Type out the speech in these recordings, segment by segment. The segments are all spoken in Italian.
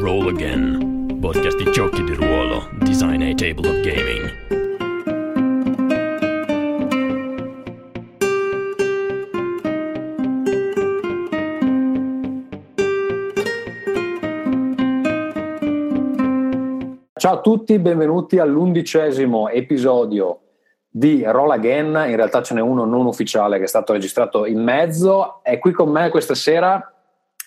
Roll Again, podcast di giochi di ruolo, design e table of gaming. Ciao a tutti, benvenuti all'undicesimo episodio di Roll Again. In realtà ce n'è uno non ufficiale che è stato registrato in mezzo. È qui con me questa sera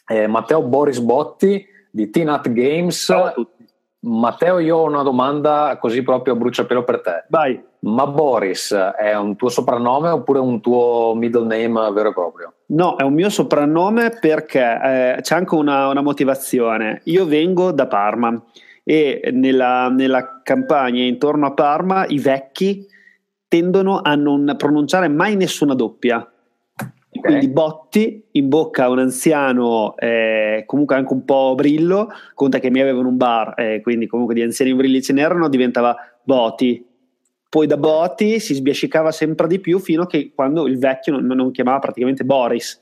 eh, Matteo Boris Botti di T-Nut Games. Ciao a tutti. Matteo, io ho una domanda così proprio a bruciapelo per te. Vai. Ma Boris è un tuo soprannome oppure un tuo middle name vero e proprio? No, è un mio soprannome perché eh, c'è anche una, una motivazione. Io vengo da Parma e nella, nella, campagna intorno a Parma i vecchi tendono a non pronunciare mai nessuna doppia. Quindi Botti in bocca a un anziano, eh, comunque anche un po' brillo, conta che mi avevano un bar, eh, quindi comunque di anziani brilli ce n'erano, diventava Boti. Poi da Boti si sbiascicava sempre di più fino a che quando il vecchio non, non chiamava praticamente Boris.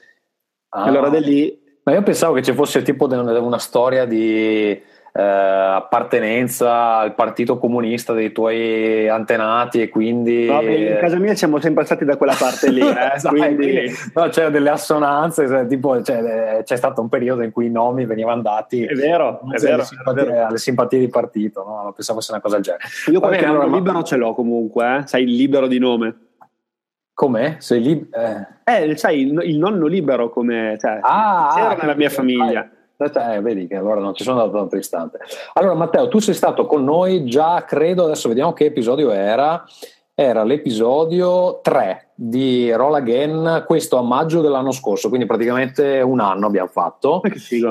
Ah. Allora da lì... Ma io pensavo che ci fosse tipo una storia di eh, appartenenza al partito comunista dei tuoi antenati e quindi no, in casa mia siamo sempre stati da quella parte lì eh, esatto, quindi... no, c'era delle assonanze tipo, cioè, c'è stato un periodo in cui i nomi venivano dati è vero, è vero, simpatie, è vero. alle simpatie di partito no? pensavo fosse una cosa del genere io qualche nome allora, libero ma... ce l'ho comunque eh? sai libero di nome Com'è? Sei lib- eh. eh sai, il, il, nonno libero come cioè, ah, c'era ah, nella mia famiglia. Eh, vedi che allora non ci sono dato tanto istante. Allora, Matteo, tu sei stato con noi già, credo, adesso vediamo che episodio era. Era l'episodio 3 di Roll Again, questo a maggio dell'anno scorso, quindi praticamente un anno abbiamo fatto.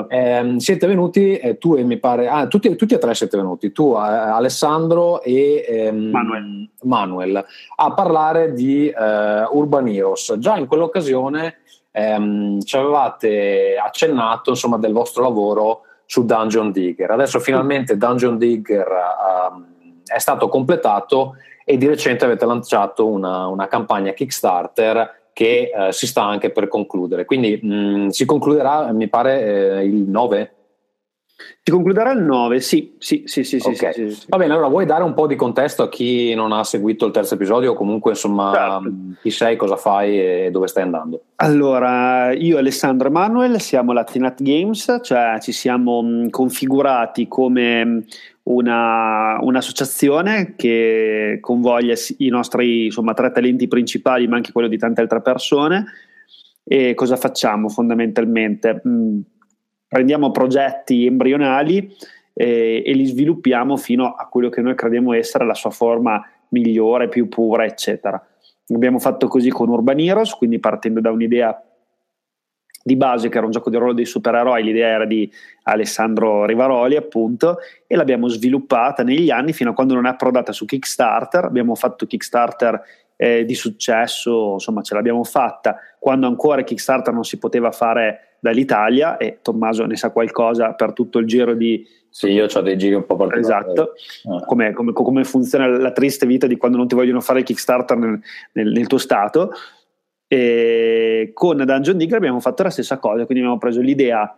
Eh, siete venuti, eh, tu e mi pare, ah, tutti, tutti, e tre siete venuti, tu, eh, Alessandro e ehm, Manuel. Manuel. a parlare di eh, Urban Heroes. Già in quell'occasione ehm, ci avevate accennato insomma, del vostro lavoro su Dungeon Digger. Adesso finalmente Dungeon Digger um, è stato completato e di recente avete lanciato una, una campagna Kickstarter che eh, si sta anche per concludere. Quindi mh, si concluderà, mi pare, eh, il 9 si concluderà il 9, sì, sì, sì, sì, okay. sì, sì, Va bene, allora vuoi dare un po' di contesto a chi non ha seguito il terzo episodio o comunque insomma certo. chi sei, cosa fai e dove stai andando? Allora, io e Alessandro Emanuel siamo la Tinat Games, cioè ci siamo mh, configurati come una, un'associazione che convoglia i nostri insomma, tre talenti principali, ma anche quello di tante altre persone. E cosa facciamo fondamentalmente? Prendiamo progetti embrionali eh, e li sviluppiamo fino a quello che noi crediamo essere la sua forma migliore, più pura, eccetera. Abbiamo fatto così con Urban Heroes, quindi partendo da un'idea di base che era un gioco di ruolo dei supereroi, l'idea era di Alessandro Rivaroli appunto e l'abbiamo sviluppata negli anni fino a quando non è approdata su Kickstarter, abbiamo fatto Kickstarter eh, di successo, insomma ce l'abbiamo fatta quando ancora Kickstarter non si poteva fare dall'Italia e Tommaso ne sa qualcosa per tutto il giro di... Sì, io ho dei giri un po' particolari. Esatto, ah. come, come, come, funziona la triste vita di quando non ti vogliono fare Kickstarter nel, nel, nel tuo stato. E con Dungeon Digger abbiamo fatto la stessa cosa, quindi abbiamo preso l'idea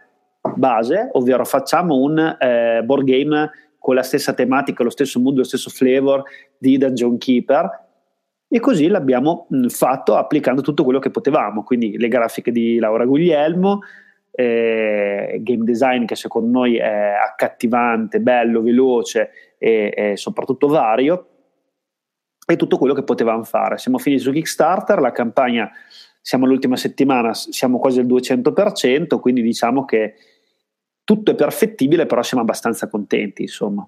base, ovvero facciamo un eh, board game con la stessa tematica, lo stesso mood, lo stesso flavor di Dungeon Keeper e così l'abbiamo fatto applicando tutto quello che potevamo, quindi le grafiche di Laura Guglielmo, eh, game design che secondo noi è accattivante, bello, veloce e, e soprattutto vario e tutto quello che potevamo fare. Siamo finiti su Kickstarter, la campagna siamo all'ultima settimana, siamo quasi al 200%, quindi diciamo che tutto è perfettibile, però siamo abbastanza contenti, insomma.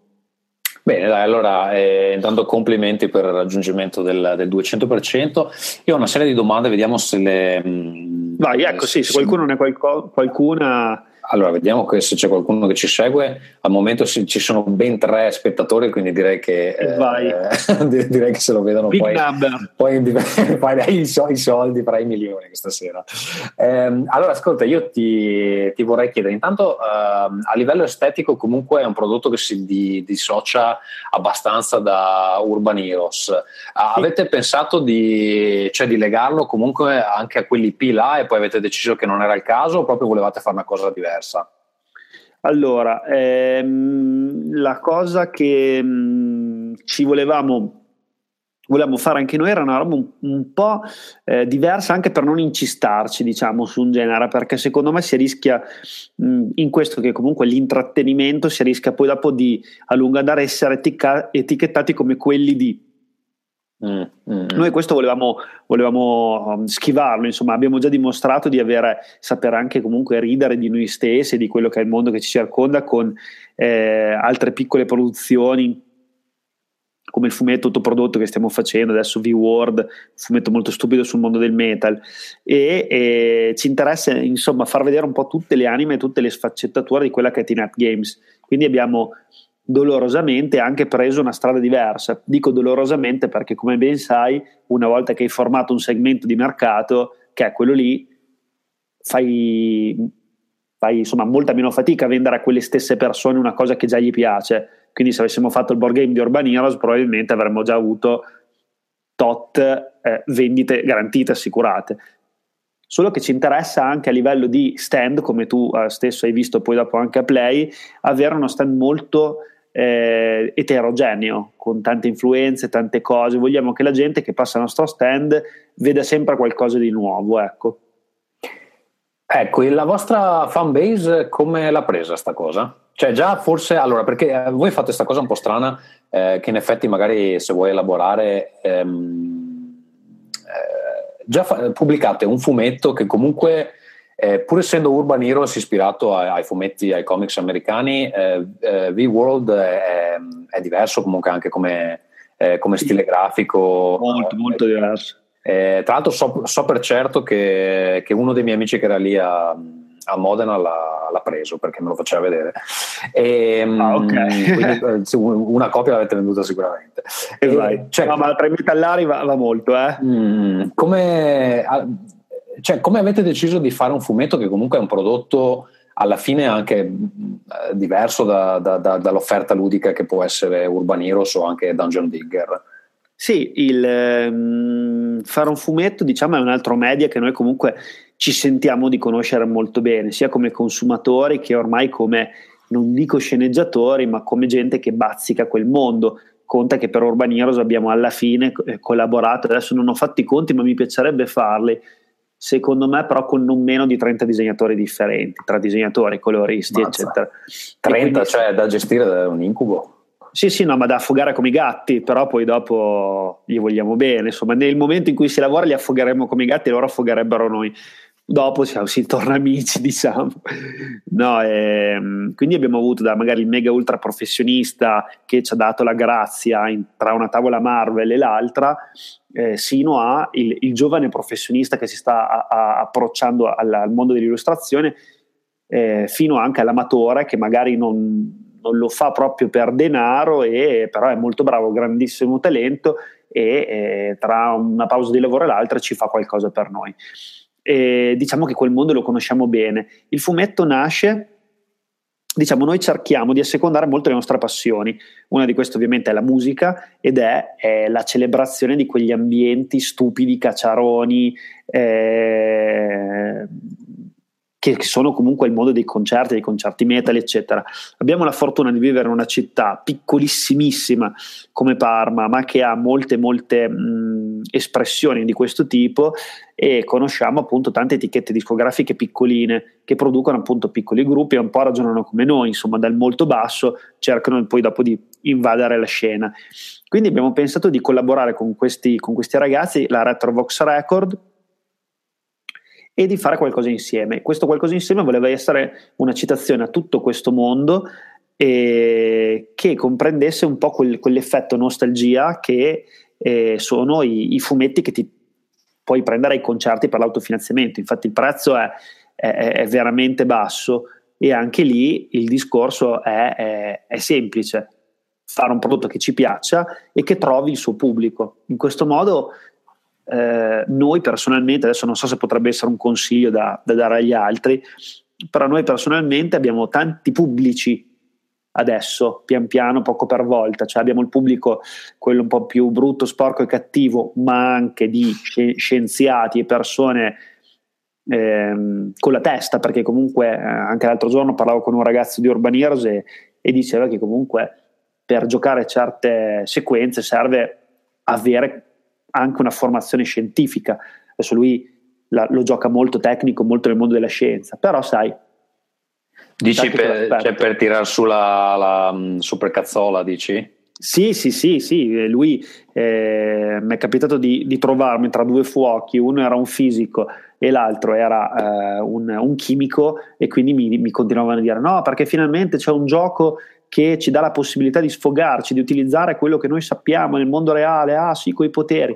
Bene, dai, allora eh, intanto complimenti per il raggiungimento del, del, 200%. Io ho una serie di domande, vediamo se le... Mm, Vai, ecco, sì, se qualcuno ne ha qualco, qualcuna allora, vediamo se c'è qualcuno che ci segue. Al momento ci sono ben tre spettatori, quindi direi che, eh, direi che se lo vedono Big poi, number. poi farai i, soldi, farai i milioni questa sera. Eh, allora, ascolta, io ti, ti, vorrei chiedere, intanto eh, a livello estetico comunque è un prodotto che si di, dissocia abbastanza da Urban Heroes. Avete sì. pensato di, cioè, di legarlo comunque anche a quelli P là e poi avete deciso che non era il caso o proprio volevate fare una cosa diversa? Diversa. Allora, ehm, la cosa che mh, mm, ci volevamo volevamo fare anche noi era una roba un, un po' eh, diversa anche per non incistarci diciamo su un genere perché secondo me si rischia mh, in questo che comunque l'intrattenimento si rischia poi dopo di a lungo andare essere etica- etichettati come quelli di Mm, mm. Noi questo volevamo, volevamo um, schivarlo, insomma abbiamo già dimostrato di avere, sapere anche comunque ridere di noi stessi, di quello che è il mondo che ci circonda con eh, altre piccole produzioni come il fumetto autoprodotto che stiamo facendo adesso V-Word, un fumetto molto stupido sul mondo del metal e, e, ci interessa insomma far vedere un po' tutte le anime, tutte le sfaccettature di quella che è Teen Games quindi abbiamo dolorosamente anche preso una strada diversa. Dico dolorosamente perché, come ben sai, una volta che hai formato un segmento di mercato, che è quello lì, fai, fai insomma molta meno fatica a vendere a quelle stesse persone una cosa che già gli piace. Quindi, se avessimo fatto il board game di Urban Heroes, probabilmente avremmo già avuto tot eh, vendite garantite, assicurate. Solo che ci interessa anche a livello di stand, come tu eh, stesso hai visto poi dopo anche a Play, avere uno stand molto eh, eterogeneo, con tante influenze, tante cose. Vogliamo che la gente che passa al nostro stand veda sempre qualcosa di nuovo. Ecco, ecco la vostra fan base come l'ha presa sta cosa? Cioè già forse, allora, perché eh, voi fate questa cosa un po' strana, eh, che in effetti magari se vuoi elaborare, ehm, eh, già fa- pubblicate un fumetto che comunque eh, pur essendo Urban Heroes ispirato ai, ai fumetti, ai comics americani, eh, eh, V-World è, è, diverso comunque anche come, eh, come stile grafico. Molto, molto diverso. Eh, tra l'altro so, so per certo che, che, uno dei miei amici che era lì a, a Modena l'ha, l'ha, preso perché me lo faceva vedere. E, ehm, ah, okay. quindi, eh, una copia l'avete venduta sicuramente. E, cioè, no, ma tra i metallari va, va molto. Eh. Mm, come cioè, come avete deciso di fare un fumetto che comunque è un prodotto alla fine anche eh, diverso da, da, da, dall'offerta ludica che può essere Urban Heroes o anche Dungeon Digger? Sì, il, um, fare un fumetto diciamo è un altro media che noi comunque ci sentiamo di conoscere molto bene, sia come consumatori che ormai come, non dico sceneggiatori, ma come gente che bazzica quel mondo. Conta che per Urban Heroes abbiamo alla fine eh, collaborato, adesso non ho fatto i conti ma mi piacerebbe farli, secondo me però con non meno di 30 disegnatori differenti, tra disegnatori, coloristi, Mazza. eccetera. 30, quindi, cioè da gestire da un incubo? Sì, sì, no, ma da affogare come i gatti, però poi dopo gli vogliamo bene, insomma, nel momento in cui si lavora li affogheremo come i gatti e loro affogherebbero noi. Dopo siamo, si torna amici, diciamo. No, ehm, quindi abbiamo avuto da magari il mega ultra professionista che ci ha dato la grazia in, tra una tavola Marvel e l'altra, eh, sino a il, il, giovane professionista che si sta a, a approcciando al, al, mondo dell'illustrazione, eh, fino anche all'amatore che magari non, non, lo fa proprio per denaro, e, però è molto bravo, grandissimo talento e eh, tra una pausa di lavoro e l'altra ci fa qualcosa per noi. E diciamo che quel mondo lo conosciamo bene. Il fumetto nasce diciamo, noi cerchiamo di assecondare molto le nostre passioni. Una di queste ovviamente è la musica ed è, è la celebrazione di quegli ambienti stupidi, cacciaroni, eh, che, sono comunque il mondo dei concerti, dei concerti metal, eccetera. Abbiamo la fortuna di vivere in una città piccolissimissima come Parma, ma che ha molte, molte mh, espressioni di questo tipo e conosciamo appunto tante etichette discografiche piccoline che producono appunto piccoli gruppi e un po' ragionano come noi, insomma dal molto basso cercano poi dopo di invadere la scena. Quindi abbiamo pensato di collaborare con questi, con questi ragazzi, la Retrovox Record, e di fare qualcosa insieme. Questo qualcosa insieme voleva essere una citazione a tutto questo mondo eh, che comprendesse un po' quel, quell'effetto nostalgia che eh, sono i, i, fumetti che ti puoi prendere ai concerti per l'autofinanziamento. Infatti il prezzo è, è, è veramente basso e anche lì il discorso è, è semplice fare un prodotto che ci piaccia e che trovi il suo pubblico. In questo modo eh, noi personalmente, adesso non so se potrebbe essere un consiglio da, da dare agli altri, però noi personalmente abbiamo tanti pubblici adesso, pian piano, poco per volta, cioè abbiamo il pubblico, quello un po' più brutto, sporco e cattivo, ma anche di scienziati e persone ehm, con la testa, perché comunque eh, anche l'altro giorno parlavo con un ragazzo di Urban Heroes e, e diceva che comunque per giocare certe sequenze serve avere anche una formazione scientifica. Adesso lui la, lo gioca molto tecnico, molto nel mondo della scienza, però sai. Dici per, cioè per tirare su la, la um, super cazzola, dici? Sì, sì, sì, sì, lui eh, mi è capitato di, di, trovarmi tra due fuochi, uno era un fisico e l'altro era eh, un, un, chimico e quindi mi, mi, continuavano a dire no perché finalmente c'è un gioco che ci dà la possibilità di sfogarci, di utilizzare quello che noi sappiamo nel mondo reale, ah sì, coi poteri.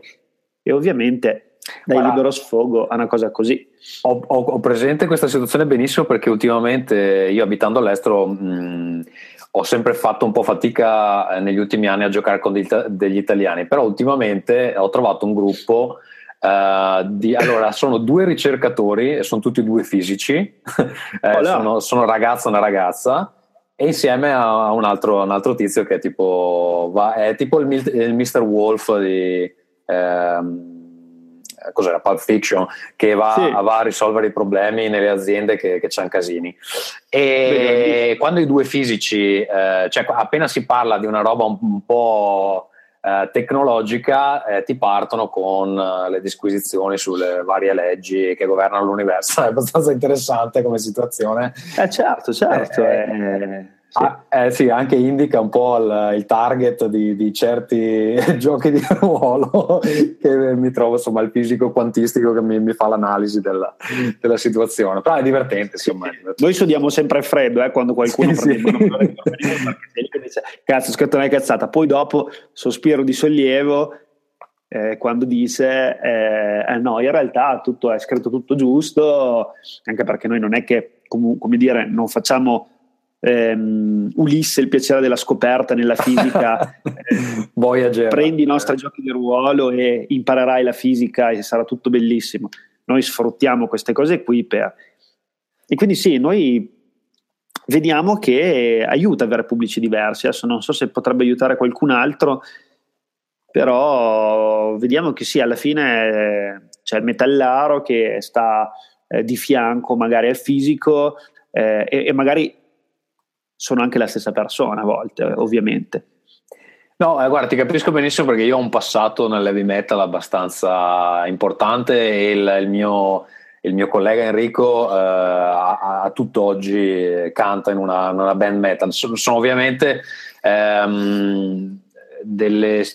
E ovviamente dai Guarda, libero sfogo a una cosa così. Ho, ho, ho, presente questa situazione benissimo perché ultimamente io abitando all'estero mh, ho sempre fatto un po' fatica eh, negli ultimi anni a giocare con degli italiani, però ultimamente ho trovato un gruppo Uh, di, allora, sono due ricercatori, sono tutti e due fisici, eh, sono, sono ragazzo e una ragazza, e insieme a un altro, un altro tizio che è tipo, va, è tipo il, il Mr. Wolf di ehm, cos'era, Pulp Fiction, che va, sì. va, a risolvere i problemi nelle aziende che, che c'hanno casini. E Bene. quando i due fisici, eh, cioè appena si parla di una roba un, un po' eh, tecnologica eh, ti partono con uh, le disquisizioni sulle varie leggi che governano l'universo. È abbastanza interessante come situazione. Eh certo, certo. Eh, eh sì. Ah, eh, sì, anche indica un po' il, il target di, di, certi giochi di ruolo che mi trovo insomma il fisico quantistico che mi, mi fa l'analisi della, della, situazione però è divertente insomma è divertente. noi sudiamo sempre freddo eh, quando qualcuno sì, prende sì. perché dice cazzo scritto una cazzata poi dopo sospiro di sollievo eh, quando dice eh, eh, no in realtà tutto è scritto tutto giusto anche perché noi non è che com- come dire non facciamo ehm, Ulisse, il piacere della scoperta nella fisica, eh, prendi i nostri giochi di ruolo e imparerai la fisica e sarà tutto bellissimo. Noi sfruttiamo queste cose qui per... E quindi sì, noi vediamo che aiuta avere pubblici diversi. Adesso non so se potrebbe aiutare qualcun altro, però vediamo che sì, alla fine c'è il metallaro che sta eh, di fianco magari al fisico eh, e, e, magari sono anche la stessa persona a volte, ovviamente. No, eh, guarda, ti capisco benissimo perché io ho un passato nell'heavy metal abbastanza importante e il, il, mio, il mio, collega Enrico eh, a, a tutt'oggi canta in una, una band metal. Sono, sono ovviamente ehm, delle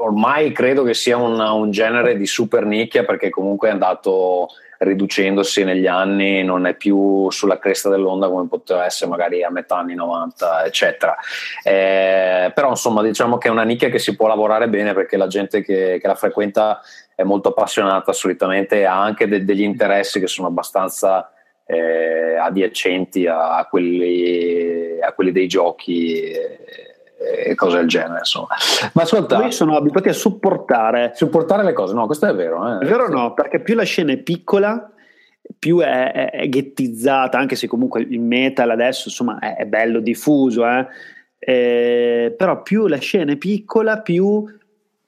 ormai credo che sia una, un genere di super nicchia perché comunque è andato riducendosi negli anni, non è più sulla cresta dell'onda come poteva essere magari a metà anni 90, eccetera. Eh, però insomma diciamo che è una nicchia che si può lavorare bene perché la gente che, che la frequenta è molto appassionata solitamente e ha anche de- degli interessi che sono abbastanza eh, adiacenti a, quelli, a, quelli, dei giochi. Eh, e cose del genere insomma ma ascolta noi sono abituati a supportare supportare le cose no questo è vero eh. è vero o no perché più la scena è piccola più è, è, è, ghettizzata anche se comunque il metal adesso insomma è, è bello diffuso eh. Eh, però più la scena è piccola più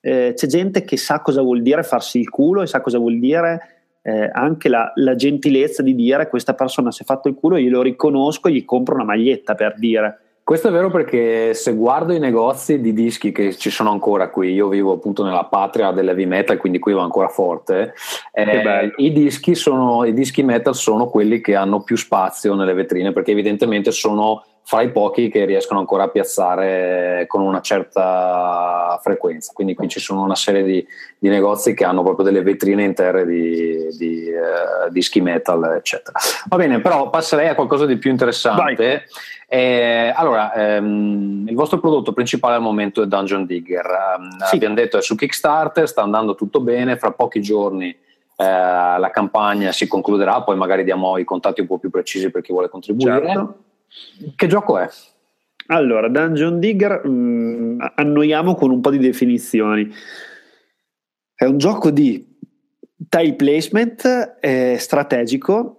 eh, c'è gente che sa cosa vuol dire farsi il culo e sa cosa vuol dire eh, anche la, la, gentilezza di dire questa persona si è fatto il culo io lo riconosco e gli compro una maglietta per dire questo è vero perché se guardo i negozi di dischi che ci sono ancora qui, io vivo appunto nella patria dell'heavy metal, quindi qui va ancora forte, eh, i, dischi sono, i dischi metal sono quelli che hanno più spazio nelle vetrine perché evidentemente sono fra i pochi che riescono ancora a piazzare con una certa frequenza. Quindi qui ci sono una serie di, di negozi che hanno proprio delle vetrine intere di, di uh, dischi metal, eccetera. Va bene, però passerei a qualcosa di più interessante. Eh, allora, ehm, il vostro prodotto principale al momento è Dungeon Digger. Um, sì. Abbiamo detto è su Kickstarter, sta andando tutto bene, fra pochi giorni eh, la campagna si concluderà, poi magari diamo i contatti un po' più precisi per chi vuole contribuire. Certo. Che gioco è? Allora, Dungeon Digger, mh, mm, annoiamo con un po' di definizioni. È un gioco di tile placement eh, strategico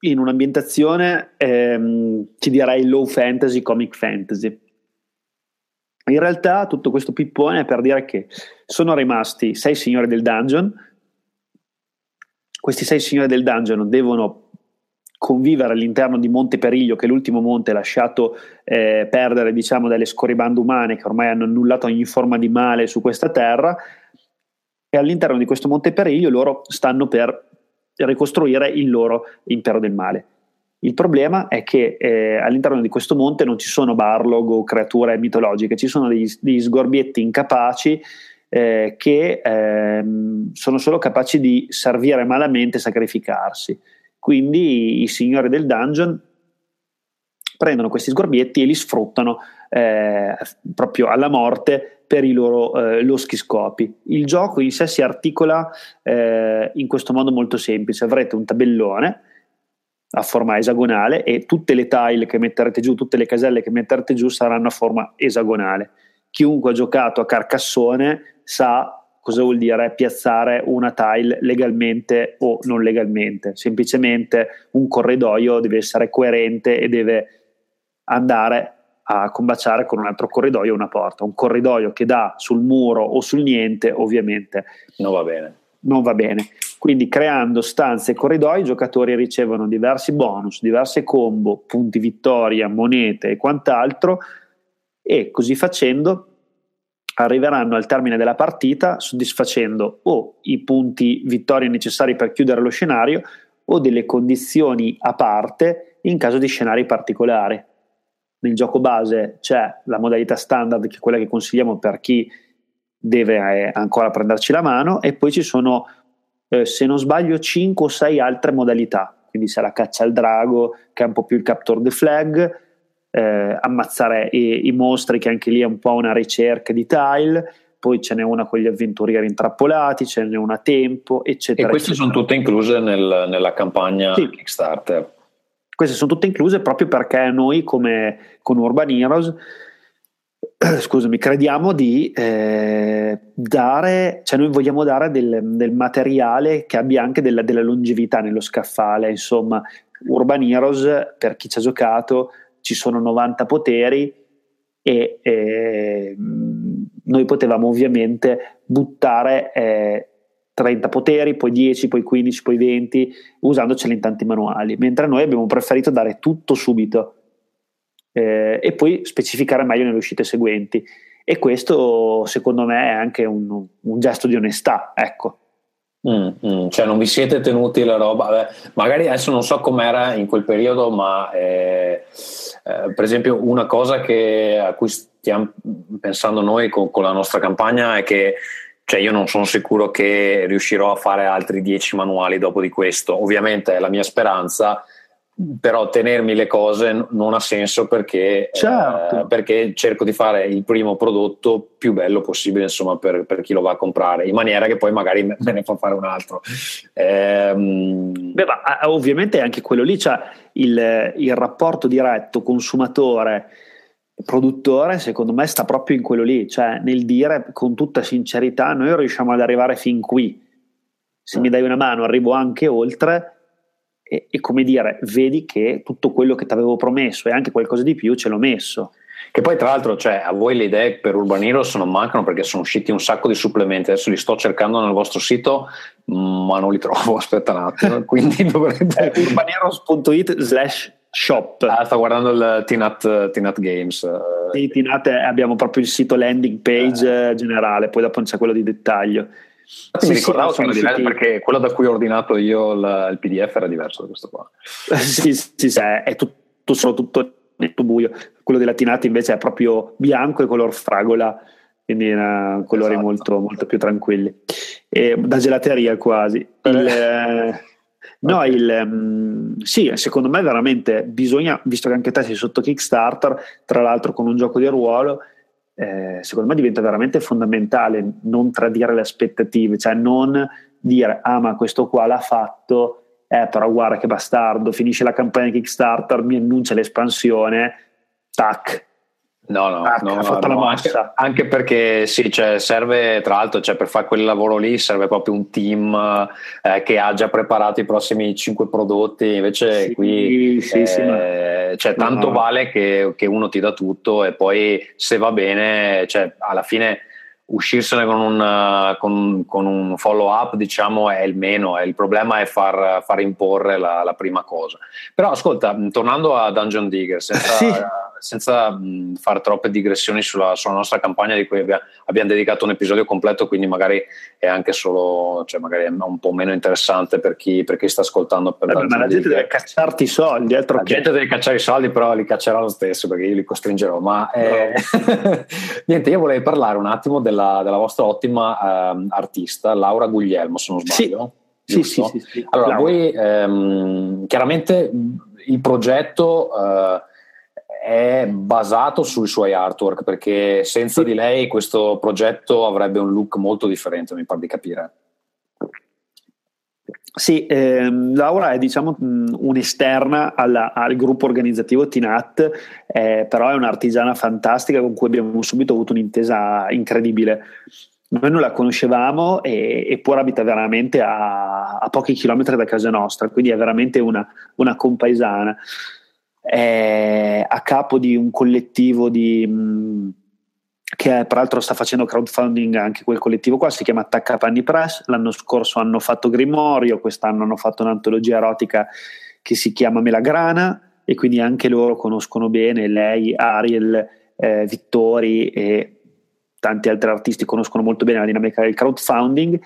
in un'ambientazione, ehm, ci direi low fantasy, comic fantasy. In realtà tutto questo pippone è per dire che sono rimasti sei signori del dungeon, questi sei signori del dungeon devono convivere all'interno di Monte Periglio, che è l'ultimo monte lasciato eh, perdere diciamo, dalle scorribande umane che ormai hanno annullato ogni forma di male su questa terra, e all'interno di questo Monte Periglio loro stanno per ricostruire il loro impero del male. Il problema è che eh, all'interno di questo monte non ci sono barlog o creature mitologiche, ci sono degli, degli sgorbietti incapaci eh, che eh, sono solo capaci di servire malamente e sacrificarsi. Quindi i signori del dungeon prendono questi sgorbietti e li sfruttano eh, proprio alla morte per i loro eh, loschi scopi. Il gioco in sé si articola eh, in questo modo molto semplice: avrete un tabellone a forma esagonale e tutte le tile che metterete giù, tutte le caselle che metterete giù saranno a forma esagonale. Chiunque ha giocato a Carcassone sa cosa vuol dire piazzare una tile legalmente o non legalmente. Semplicemente un corridoio deve essere coerente e deve andare a combaciare con un altro corridoio o una porta. Un corridoio che dà sul muro o sul niente, ovviamente non va bene. Non va bene. Quindi creando stanze e corridoi i giocatori ricevono diversi bonus, diverse combo, punti vittoria, monete e quant'altro e così facendo arriveranno al termine della partita soddisfacendo o i punti vittoria necessari per chiudere lo scenario o delle condizioni a parte in caso di scenari particolari. Nel gioco base c'è la modalità standard che è quella che consigliamo per chi deve eh, ancora prenderci la mano e poi ci sono eh, se non sbaglio 5 o 6 altre modalità quindi c'è la caccia al drago che è un po' più il capture the flag eh, ammazzare i, i, mostri che anche lì è un po' una ricerca di tile poi ce n'è una con gli avventurieri intrappolati ce n'è una a tempo eccetera e queste eccetera. sono tutte incluse nel, nella campagna sì. Kickstarter queste sono tutte incluse proprio perché noi come con Urban Heroes scusami, crediamo di eh, dare, cioè noi vogliamo dare del, del materiale che abbia anche della, della, longevità nello scaffale, insomma, Urban Heroes, per chi ci ha giocato, ci sono 90 poteri e eh, noi potevamo ovviamente buttare eh, 30 poteri, poi 10, poi 15, poi 20, usandoceli in tanti manuali, mentre noi abbiamo preferito dare tutto subito eh, e poi specificare meglio nelle uscite seguenti. E questo secondo me è anche un, un gesto di onestà, ecco. Mm, mm, cioè non vi siete tenuti la roba, Beh, magari adesso non so com'era in quel periodo, ma eh, eh, per esempio una cosa che, a cui stiamo pensando noi con, con la nostra campagna è che cioè io non sono sicuro che riuscirò a fare altri dieci manuali dopo di questo, ovviamente è la mia speranza, però tenermi le cose non ha senso perché, certo. eh, perché, cerco di fare il primo prodotto più bello possibile insomma, per, per, chi lo va a comprare in maniera che poi magari me ne fa fare un altro. Ehm... Beh, ma ovviamente anche quello lì cioè il, il rapporto diretto consumatore produttore secondo me sta proprio in quello lì cioè nel dire con tutta sincerità noi riusciamo ad arrivare fin qui. Se mi dai una mano arrivo anche oltre e, e, come dire, vedi che tutto quello che ti avevo promesso e anche qualcosa di più ce l'ho messo. Che poi, tra l'altro, cioè, a voi le idee per Urban Heroes non mancano perché sono usciti un sacco di supplementi. Adesso li sto cercando nel vostro sito, ma non li trovo. Aspetta un attimo. Quindi dovrete. Eh, urbanheroes.it slash shop. Ah, sto guardando il Tinat, Tinat Games. Sì, Tinat abbiamo proprio il sito landing page eh. generale, poi dopo c'è quello di dettaglio. Sì, mi ricordavo sì, che era diverso perché quello da cui ho ordinato io il, il PDF era diverso da questo qua. sì, sì, sì, è tutto, solo tutto netto buio. Quello dei latinati invece è proprio bianco e color fragola, quindi era colori esatto. molto, molto più tranquilli. E, da gelateria quasi. Il, eh, no, okay. il, um, sì, secondo me veramente bisogna, visto che anche te sei sotto Kickstarter, tra l'altro con un gioco di ruolo, eh, secondo me diventa veramente fondamentale non tradire le aspettative, cioè non dire ah ma questo qua l'ha fatto, eh però guarda che bastardo, finisce la campagna Kickstarter, mi annuncia l'espansione, tac, No, no, ah, no, no, no. Anche, anche, perché sì, cioè, serve tra l'altro cioè, per fare quel lavoro lì serve proprio un team eh, che ha già preparato i prossimi cinque prodotti, invece sì, qui sì, eh, sì, ma... cioè, tanto vale che, che, uno ti dà tutto e poi se va bene, cioè, alla fine uscirsene con un, con, con un, follow up diciamo è il meno, è il problema è far, far imporre la, la, prima cosa. Però ascolta, tornando a Dungeon Digger, senza, sì. Senza mh, fare troppe digressioni sulla, sulla, nostra campagna di cui abbia, abbiamo dedicato un episodio completo, quindi magari è anche solo, cioè magari è un po' meno interessante per chi, per chi sta ascoltando. Per Vabbè, ma la gente deve cacciarti i soldi, altro la che... gente deve cacciare i soldi, però li caccerà lo stesso perché io li costringerò. Ma eh, niente, io volevo parlare un attimo del della, della vostra ottima um, artista, Laura Guglielmo, se non sbaglio. Sì, sì, sì, sì, Allora, Laura. voi ehm, chiaramente il progetto uh, è basato sui suoi artwork perché senza sì. di lei questo progetto avrebbe un look molto differente, mi pare di capire. Sì, ehm, Laura è diciamo un'esterna alla, al gruppo organizzativo TINAT, eh, però è un'artigiana fantastica con cui abbiamo subito avuto un'intesa incredibile. Noi non la conoscevamo e, eppure abita veramente a, a, pochi chilometri da casa nostra, quindi è veramente una, una compaesana. È a capo di un collettivo di... Mh, che peraltro sta facendo crowdfunding anche quel collettivo qua, si chiama Attacca Panni Press, l'anno scorso hanno fatto Grimorio, quest'anno hanno fatto un'antologia erotica che si chiama Melagrana e quindi anche loro conoscono bene, lei, Ariel, eh, Vittori e tanti altri artisti conoscono molto bene la dinamica del crowdfunding.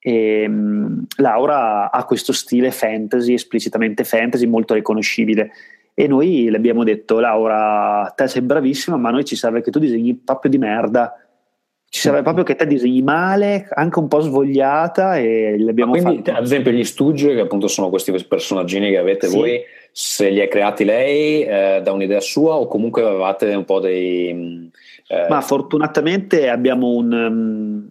E um, Laura ha questo stile fantasy, esplicitamente fantasy, molto riconoscibile e noi le abbiamo detto Laura te sei bravissima ma a noi ci serve che tu disegni proprio di merda ci serve proprio che te disegni male anche un po' svogliata e l'abbiamo ma quindi fatto. ad esempio gli studi che appunto sono questi personaggini che avete sì. voi se li ha creati lei eh, da un'idea sua o comunque avevate un po' dei eh... ma fortunatamente abbiamo un um,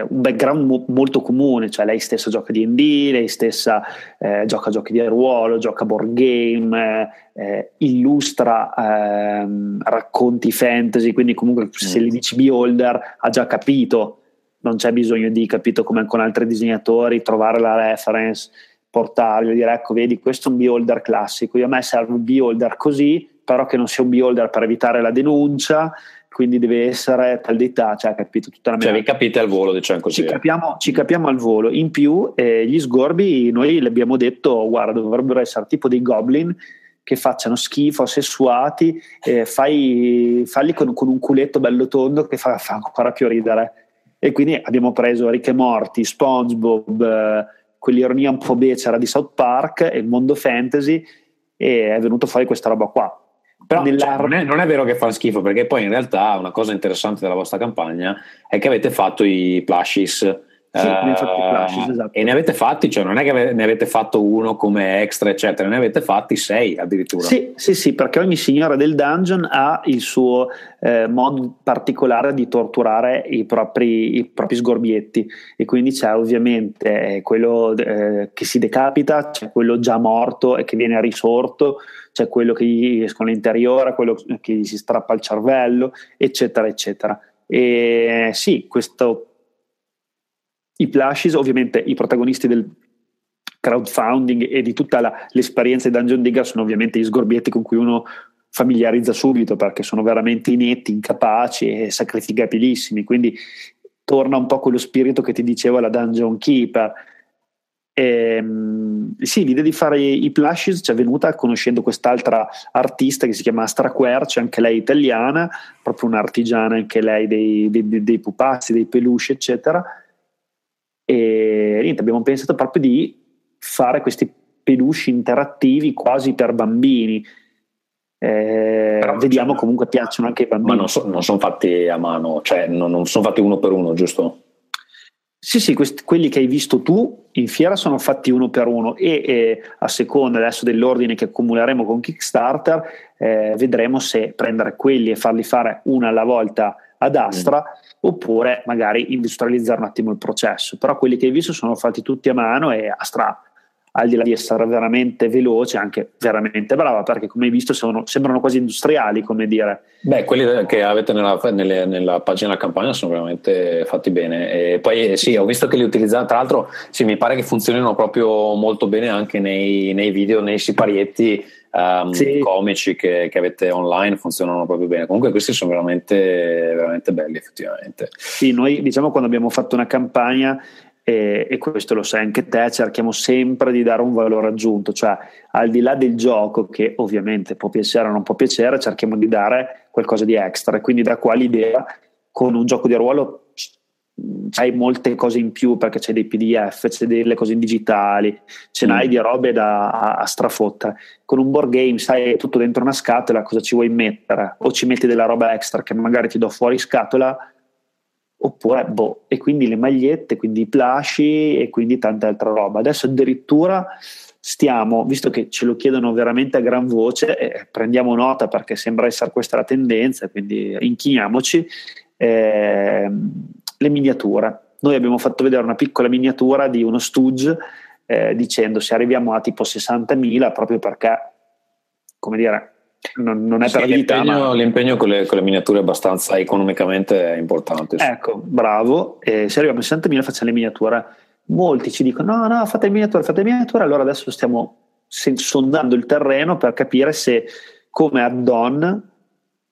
un background mo- molto comune, cioè lei stessa gioca D&D, lei stessa eh, gioca giochi di ruolo, gioca board game, eh, illustra ehm, racconti fantasy, quindi comunque se gli dici beholder ha già capito, non c'è bisogno di, capito come con altri disegnatori, trovare la reference, portarlo, dire ecco vedi questo è un beholder classico, io a me serve un beholder così, però che non sia un beholder per evitare la denuncia, quindi deve essere tal d'età, cioè capito tutta la mia... Cioè vi capite al volo, diciamo così. Ci capiamo, ci capiamo al volo. In più eh, gli sgorbi, noi le abbiamo detto, guarda, dovrebbero essere tipo dei goblin che facciano schifo, sessuati, eh, fai, falli con, con, un culetto bello tondo che fa, fa ancora più ridere. E quindi abbiamo preso Rick e Morty, SpongeBob, eh, quell'ironia un po' becera di South Park e il mondo fantasy e è venuto fuori questa roba qua però cioè, non, è, non, è, vero che fa schifo, perché poi in realtà una cosa interessante della vostra campagna è che avete fatto i plushies. Sì, uh, plushies, esatto. E ne avete fatti, cioè non è che ne avete fatto uno come extra, eccetera, ne avete fatti sei addirittura. Sì, sì, sì, perché ogni signora del dungeon ha il suo eh, modo particolare di torturare i propri, i propri, sgorbietti. E quindi c'è ovviamente quello eh, che si decapita, c'è quello già morto e che viene risorto c'è quello che gli escono l'interiore, quello che gli si strappa il cervello, eccetera, eccetera. E sì, questo, i plushies, ovviamente i protagonisti del crowdfunding e di tutta la, l'esperienza di Dungeon Digger sono ovviamente gli sgorbietti con cui uno familiarizza subito perché sono veramente inetti, incapaci e sacrificabilissimi, quindi torna un po' quello spirito che ti diceva la Dungeon Keeper, e, ehm, sì, l'idea di fare i plushes ci è venuta conoscendo quest'altra artista che si chiama Astra Quercia, anche lei italiana, proprio un'artigiana anche lei dei, dei, dei pupazzi, dei peluche, eccetera. E niente, abbiamo pensato proprio di fare questi peluche interattivi quasi per bambini. Eh, Però, vediamo cioè, comunque piacciono anche ai bambini. Ma non, so, non sono fatti a mano, cioè non, non sono fatti uno per uno, giusto? Sì, sì, questi, quelli che hai visto tu in fiera sono fatti uno per uno e, e a seconda adesso dell'ordine che accumuleremo con Kickstarter eh, vedremo se prendere quelli e farli fare una alla volta ad Astra mm. oppure magari industrializzare un attimo il processo. Però quelli che hai visto sono fatti tutti a mano e Astra al di là di essere veramente veloce, anche veramente brava, perché come hai visto sono, sembrano quasi industriali, come dire. Beh, quelli che avete nella, nelle, nella pagina della campagna sono veramente fatti bene. E poi eh, sì, ho visto che li utilizzate, tra l'altro sì, mi pare che funzionino proprio molto bene anche nei, nei video, nei siparietti um, sì. comici che, che, avete online, funzionano proprio bene. Comunque questi sono veramente, veramente belli effettivamente. Sì, noi diciamo quando abbiamo fatto una campagna e, e, questo lo sai anche te, cerchiamo sempre di dare un valore aggiunto, cioè al di là del gioco che ovviamente può piacere o non può piacere, cerchiamo di dare qualcosa di extra e quindi da qua l'idea con un gioco di ruolo c'hai molte cose in più perché c'è dei pdf, c'è delle cose in digitali, ce n'hai mm. di robe da a, a strafottere. Con un board game sai tutto dentro una scatola, cosa ci vuoi mettere? O ci metti della roba extra che magari ti do fuori scatola oppure boh, e quindi le magliette, quindi i plashi e quindi tanta altra roba. Adesso addirittura stiamo, visto che ce lo chiedono veramente a gran voce, eh, prendiamo nota perché sembra essere questa la tendenza, quindi inchiniamoci, eh, le miniature. Noi abbiamo fatto vedere una piccola miniatura di uno Stooge eh, dicendo se arriviamo a tipo 60.000 proprio perché, come dire, non, non è sì, per vita. L'impegno, ma... l'impegno con, le, con, le, miniature è abbastanza economicamente importante. Ecco, bravo. E se arriviamo a 60.000 facciamo le miniature. Molti ci dicono no, no, fate le miniature, fate le miniature. Allora adesso stiamo sondando il terreno per capire se come add-on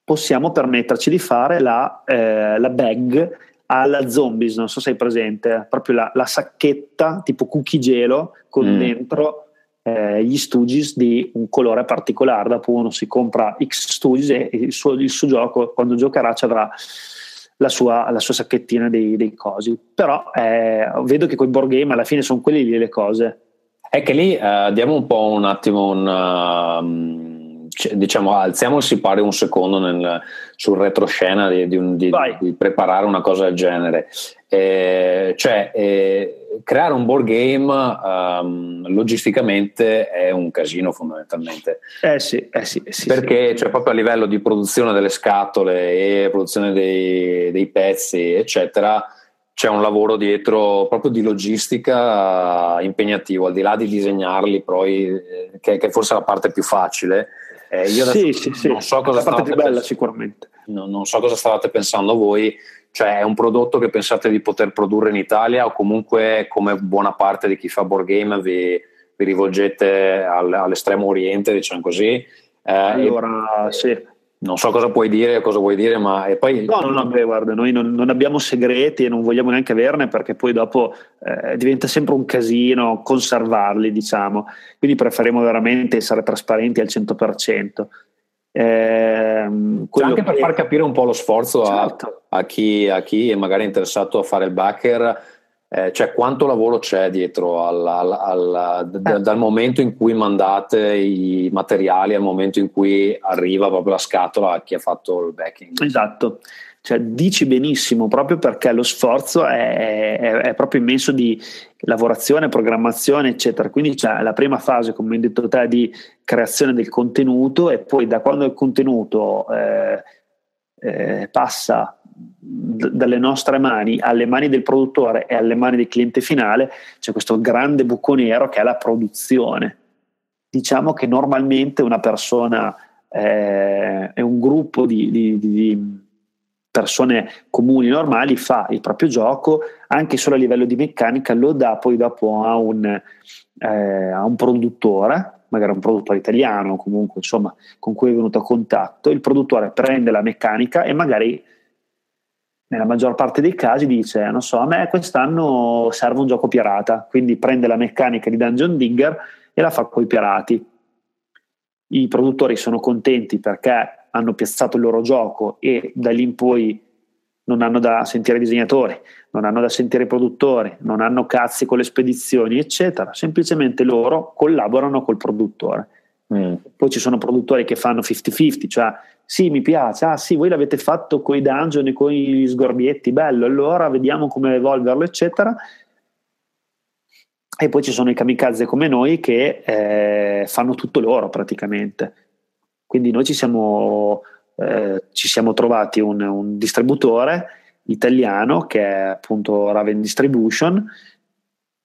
possiamo permetterci di fare la, eh, la bag alla zombies, non so se sei presente, proprio la, la sacchetta tipo cookie gelo con mm. dentro eh, gli Stooges di un colore particolare. Dopo uno si compra X Stooges e il suo, il suo gioco, quando giocherà, ci avrà la sua, la sua sacchettina dei, dei cosi. Però eh, vedo che con i board game alla fine sono quelle lì le cose. È che lì eh, diamo un po' un attimo un. Um, diciamo, alziamo il sipare un secondo nel, sul retroscena di, di, un, di, di, preparare una cosa del genere. Eh, cioè, eh, creare un board game um, logisticamente è un casino fondamentalmente. Eh sì, eh sì, sì Perché sì. Cioè, proprio a livello di produzione delle scatole e produzione dei, dei pezzi, eccetera, c'è un lavoro dietro proprio di logistica impegnativo, al di là di disegnarli, poi, eh, che, che forse è la parte più facile. Eh, io sì, sì, sì. non so cosa la parte più bella pens- sicuramente. No, non so cosa stavate pensando voi cioè è un prodotto che pensate di poter produrre in Italia o comunque come buona parte di chi fa board game vi, vi rivolgete al, all'estremo oriente, diciamo così? Eh, allora, sì. Non so cosa puoi dire, cosa vuoi dire, ma e poi... No, no, no, beh, guarda, noi non, non, abbiamo segreti e non vogliamo neanche averne perché poi dopo eh, diventa sempre un casino conservarli, diciamo. Quindi preferiamo veramente essere trasparenti al 100%. Ehm, anche per far capire un po' lo sforzo certo. a, a, chi, a, chi, è magari interessato a fare il backer, eh, cioè quanto lavoro c'è dietro al, al, al, d- eh. dal momento in cui mandate i materiali al momento in cui arriva proprio la scatola a chi ha fatto il backing. Esatto. Cioè, dici benissimo proprio perché lo sforzo è, è, è, proprio immenso di lavorazione, programmazione, eccetera. Quindi c'è la prima fase, come hai detto te, di creazione del contenuto e poi da quando il contenuto eh, eh, passa d- dalle nostre mani alle mani del produttore e alle mani del cliente finale, c'è questo grande buco nero che è la produzione. Diciamo che normalmente una persona eh, è un gruppo di, di, di persone comuni, normali, fa il proprio gioco anche solo a livello di meccanica, lo dà poi dopo a un, eh, a un produttore, magari un produttore italiano comunque insomma con cui è venuto a contatto, il produttore prende la meccanica e magari nella maggior parte dei casi dice non so a me quest'anno serve un gioco pirata quindi prende la meccanica di Dungeon Digger e la fa con i pirati i produttori sono contenti perché hanno piazzato il loro gioco e da lì in poi non hanno da sentire i disegnatori, non hanno da sentire i produttori, non hanno cazzi con le spedizioni, eccetera. Semplicemente loro collaborano col produttore. Mm. Poi ci sono produttori che fanno 50-50, cioè sì, mi piace, ah sì, voi l'avete fatto con i dungeon e con gli sgorbietti, bello, allora vediamo come evolverlo, eccetera. E poi ci sono i kamikaze come noi che eh, fanno tutto loro praticamente. Quindi noi ci siamo, eh, ci siamo trovati un, un, distributore italiano che è appunto Raven Distribution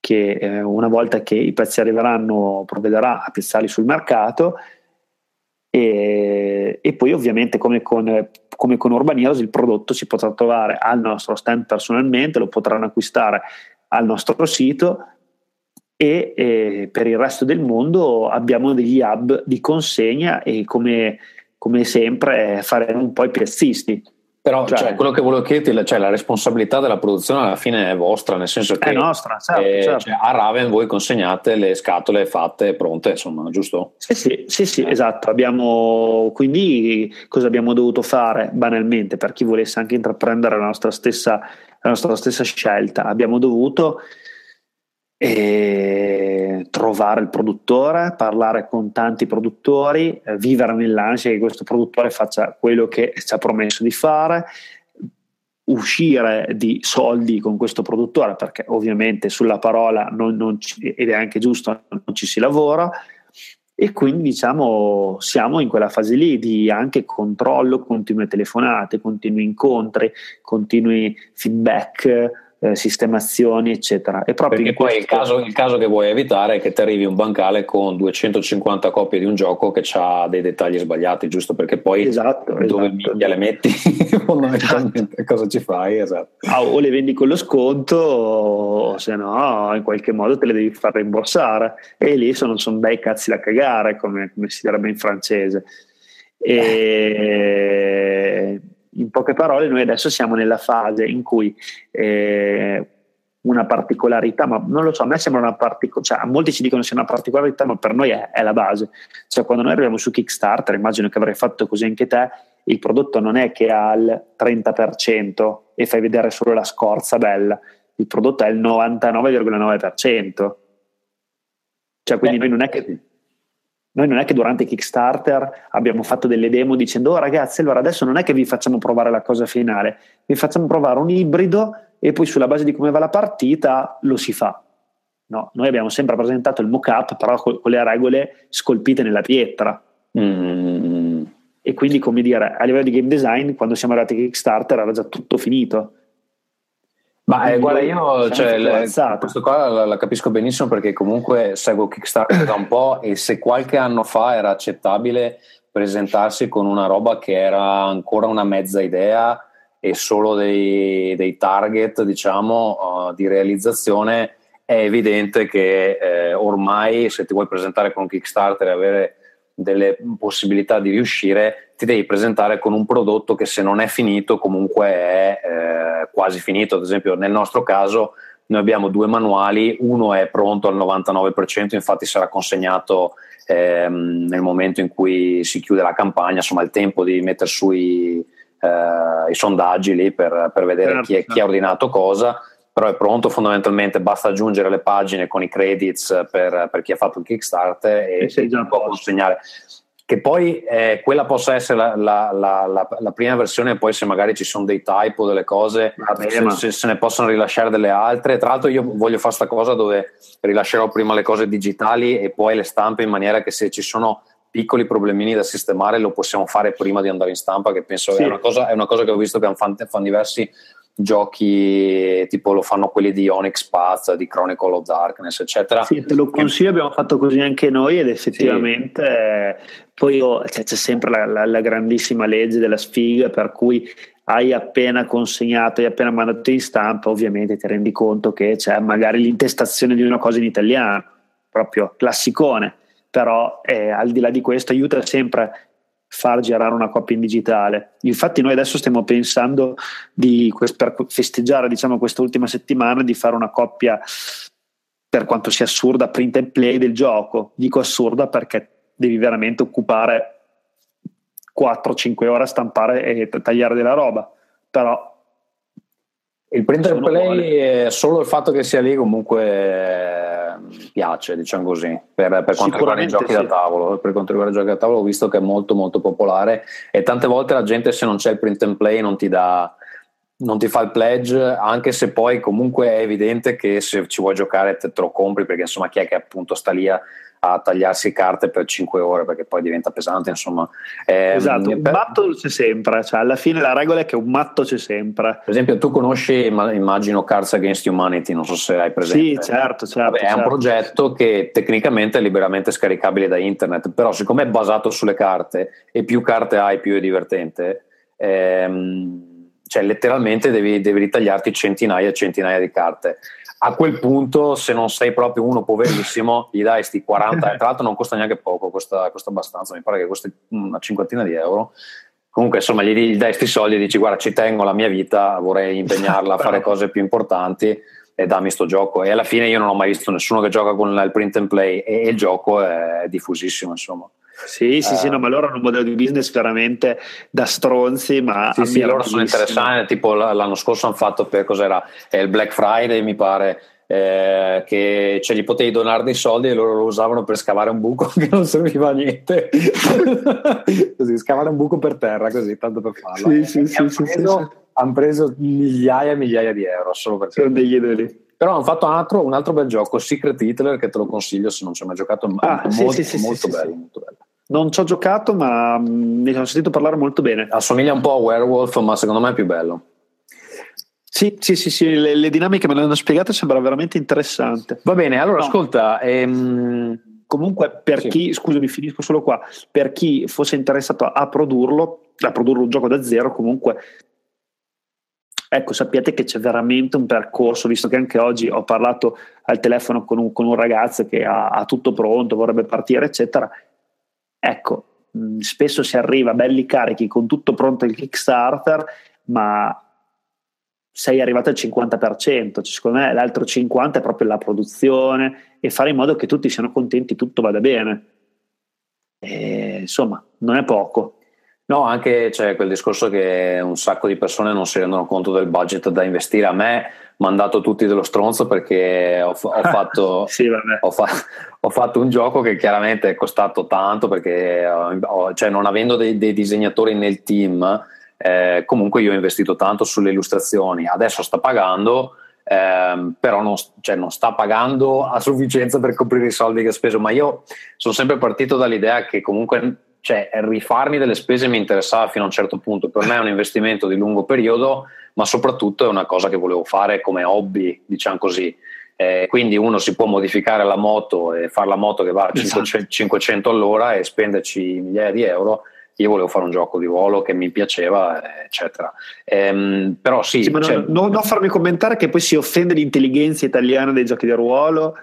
che eh, una volta che i pezzi arriveranno provvederà a piazzarli sul mercato e, e poi ovviamente come con, come con Urban Heroes il prodotto si potrà trovare al nostro stand personalmente, lo potranno acquistare al nostro sito e, e per il resto del mondo abbiamo degli hub di consegna e come, come sempre faremo un po' i piazzisti però cioè, cioè, quello che volevo chiederti, cioè, la responsabilità della produzione alla fine è vostra, nel senso che è nostra, certo, eh, certo. Cioè, a Raven voi consegnate le scatole fatte, pronte, insomma, giusto? Sì, sì, sì, sì eh. esatto. Abbiamo, quindi cosa abbiamo dovuto fare banalmente per chi volesse anche intraprendere la nostra stessa, la nostra stessa scelta? Abbiamo dovuto e trovare il produttore, parlare con tanti produttori, eh, vivere nell'ansia che questo produttore faccia quello che ci ha promesso di fare, uscire di soldi con questo produttore perché ovviamente sulla parola non, non ci, ed è anche giusto non ci si lavora. E quindi diciamo siamo in quella fase lì di anche controllo, continue telefonate, continui incontri, continui feedback eh, sistemazioni, eccetera. E proprio Perché poi questo... il, caso, il caso che vuoi evitare è che ti arrivi un bancale con 250 copie di un gioco che ha dei dettagli sbagliati, giusto? Perché poi esatto, dove esatto. le metti, fondamentalmente cosa ci fai? Esatto. Ah, o le vendi con lo sconto, o se no, in qualche modo te le devi far rimborsare. E lì sono, sono bei cazzi da cagare, come, come si direbbe in francese. E in poche parole, noi adesso siamo nella fase in cui eh, una particolarità, ma non lo so, a me sembra una particolarità, cioè molti ci dicono sia una particolarità, ma per noi è, è, la base. Cioè quando noi arriviamo su Kickstarter, immagino che avrai fatto così anche te, il prodotto non è che ha il 30% e fai vedere solo la scorza bella, il prodotto è il 99,9%. Cioè quindi Beh, noi non è che noi non è che durante Kickstarter abbiamo fatto delle demo dicendo oh ragazzi allora adesso non è che vi facciamo provare la cosa finale, vi facciamo provare un ibrido e poi sulla base di come va la partita lo si fa. No, noi abbiamo sempre presentato il mock-up però con, le regole scolpite nella pietra. Mm. E quindi come dire, a livello di game design quando siamo arrivati a Kickstarter era già tutto finito ma eh, guarda, io cioè, le, questo qua la, la, capisco benissimo perché comunque seguo Kickstarter da un po' e se qualche anno fa era accettabile presentarsi con una roba che era ancora una mezza idea e solo dei, dei target, diciamo, uh, di realizzazione, è evidente che eh, ormai se ti vuoi presentare con Kickstarter e avere delle possibilità di riuscire, ti devi presentare con un prodotto che se non è finito comunque è eh, quasi finito. Ad esempio nel nostro caso noi abbiamo due manuali, uno è pronto al 99%, infatti sarà consegnato ehm, nel momento in cui si chiude la campagna, insomma il tempo di mettere su i, eh, i sondaggi lì per, per vedere certo. chi, è, chi ha ordinato cosa però è pronto fondamentalmente, basta aggiungere le pagine con i credits per, per chi ha fatto il Kickstarter e, e già può consegnare. Che poi eh, quella possa essere la, la, la, la, prima versione, poi se magari ci sono dei typo, delle cose, se, se, se, ne possono rilasciare delle altre. Tra l'altro, io voglio fare questa cosa dove rilascerò prima le cose digitali e poi le stampe in maniera che se ci sono piccoli problemini da sistemare lo possiamo fare prima di andare in stampa che penso sì. è, una cosa, è, una cosa, che ho visto che fanno, fanno diversi giochi tipo lo fanno quelli di Onyx Path, di Chronicle of Darkness, eccetera. Sì, te lo consiglio, abbiamo fatto così anche noi ed effettivamente sì. poi oh, cioè, c'è sempre la, la, la, grandissima legge della sfiga per cui hai appena consegnato, hai appena mandato in stampa, ovviamente ti rendi conto che c'è magari l'intestazione di una cosa in italiano, proprio classicone, però eh, al di là di questo aiuta sempre far girare una coppia in digitale. Infatti noi adesso stiamo pensando di, per festeggiare diciamo, questa ultima settimana di fare una coppia, per quanto sia assurda, print and play del gioco. Dico assurda perché devi veramente occupare 4-5 ore a stampare e tagliare della roba, però il print and play, è solo il fatto che sia lì comunque piace, diciamo così, per, per quanto riguarda i giochi sì. da tavolo. Per quanto riguarda i giochi da tavolo ho visto che è molto molto popolare e tante volte la gente se non c'è il print and play non ti dà non ti fa il pledge, anche se poi comunque è evidente che se ci vuoi giocare te, te lo compri, perché insomma chi è che appunto sta lì a, a tagliarsi carte per 5 ore perché poi diventa pesante insomma. Eh, esatto un per... matto c'è sempre cioè alla fine la regola è che un matto c'è sempre. Per esempio tu conosci immagino Cards Against Humanity non so se hai presente. Sì certo, certo, Vabbè, certo. è un progetto che tecnicamente è liberamente scaricabile da internet però siccome è basato sulle carte e più carte hai più è divertente ehm, cioè letteralmente devi, devi ritagliarti centinaia e centinaia di carte a quel punto se non sei proprio uno poverissimo gli dai sti 40 e tra l'altro non costa neanche poco costa, costa abbastanza mi pare che costi una cinquantina di euro. Comunque insomma gli, gli dai sti soldi e dici guarda ci tengo la mia vita vorrei impegnarla a fare cose più importanti e dammi sto gioco. E alla fine io non ho mai visto nessuno che gioca con il print and play e il gioco è diffusissimo insomma sì, sì, uh, sì, no, ma loro hanno un modello di business veramente da stronzi, ma sì, sì, loro sono interessanti, tipo l'anno scorso hanno fatto per cos'era il Black Friday, mi pare, eh, che cioè, gli potevi donare dei soldi e loro lo usavano per scavare un buco che non serviva a niente. così, scavare un buco per terra, così, tanto per farlo. Sì, sì, sì, sì, preso, hanno preso migliaia e migliaia di euro solo perché... Sono degli idoli. Però hanno fatto un altro, un altro, bel gioco, Secret Hitler, che te lo consiglio se non ci hai mai giocato, ah, molto, sì, sì, molto, bello, molto bello. Non ci ho giocato, ma mm, ne ho sentito parlare molto bene. Assomiglia un po' a Werewolf, ma secondo me è più bello. Sì, sì, sì, sì. Le, le, dinamiche me le hanno spiegate, sembra veramente interessante. Va bene, allora no. ascolta. Ehm... Comunque, per sì. chi, scusami, finisco solo qua, per chi fosse interessato a produrlo, a produrre un gioco da zero, comunque Ecco, sappiate che c'è veramente un percorso, visto che anche oggi ho parlato al telefono con un, con un ragazzo che ha, ha, tutto pronto, vorrebbe partire, eccetera. Ecco, mh, spesso si arriva belli carichi con tutto pronto il Kickstarter, ma sei arrivato al 50%, cioè, secondo me l'altro 50% è proprio la produzione e fare in modo che tutti siano contenti, tutto vada bene. E, insomma, non è poco. No, anche c'è quel discorso che un sacco di persone non si rendono conto del budget da investire. A me mandato tutti dello stronzo perché ho, ho, fatto, sì, ho, fa, ho, fatto, un gioco che chiaramente è costato tanto perché ho, cioè non avendo dei, dei, disegnatori nel team eh, comunque io ho investito tanto sulle illustrazioni. Adesso sta pagando ehm, però non, cioè non, sta pagando a sufficienza per coprire i soldi che ha speso ma io sono sempre partito dall'idea che comunque cioè, rifarmi delle spese mi interessava fino a un certo punto. Per me è un investimento di lungo periodo ma soprattutto è una cosa che volevo fare come hobby, diciamo così. Eh, quindi uno si può modificare la moto e fare la moto che va a 500, 500 all'ora e spenderci migliaia di euro. Io volevo fare un gioco di ruolo che mi piaceva, eccetera. Ehm, però sì, sì cioè, non, non farmi commentare che poi si offende l'intelligenza italiana dei giochi di ruolo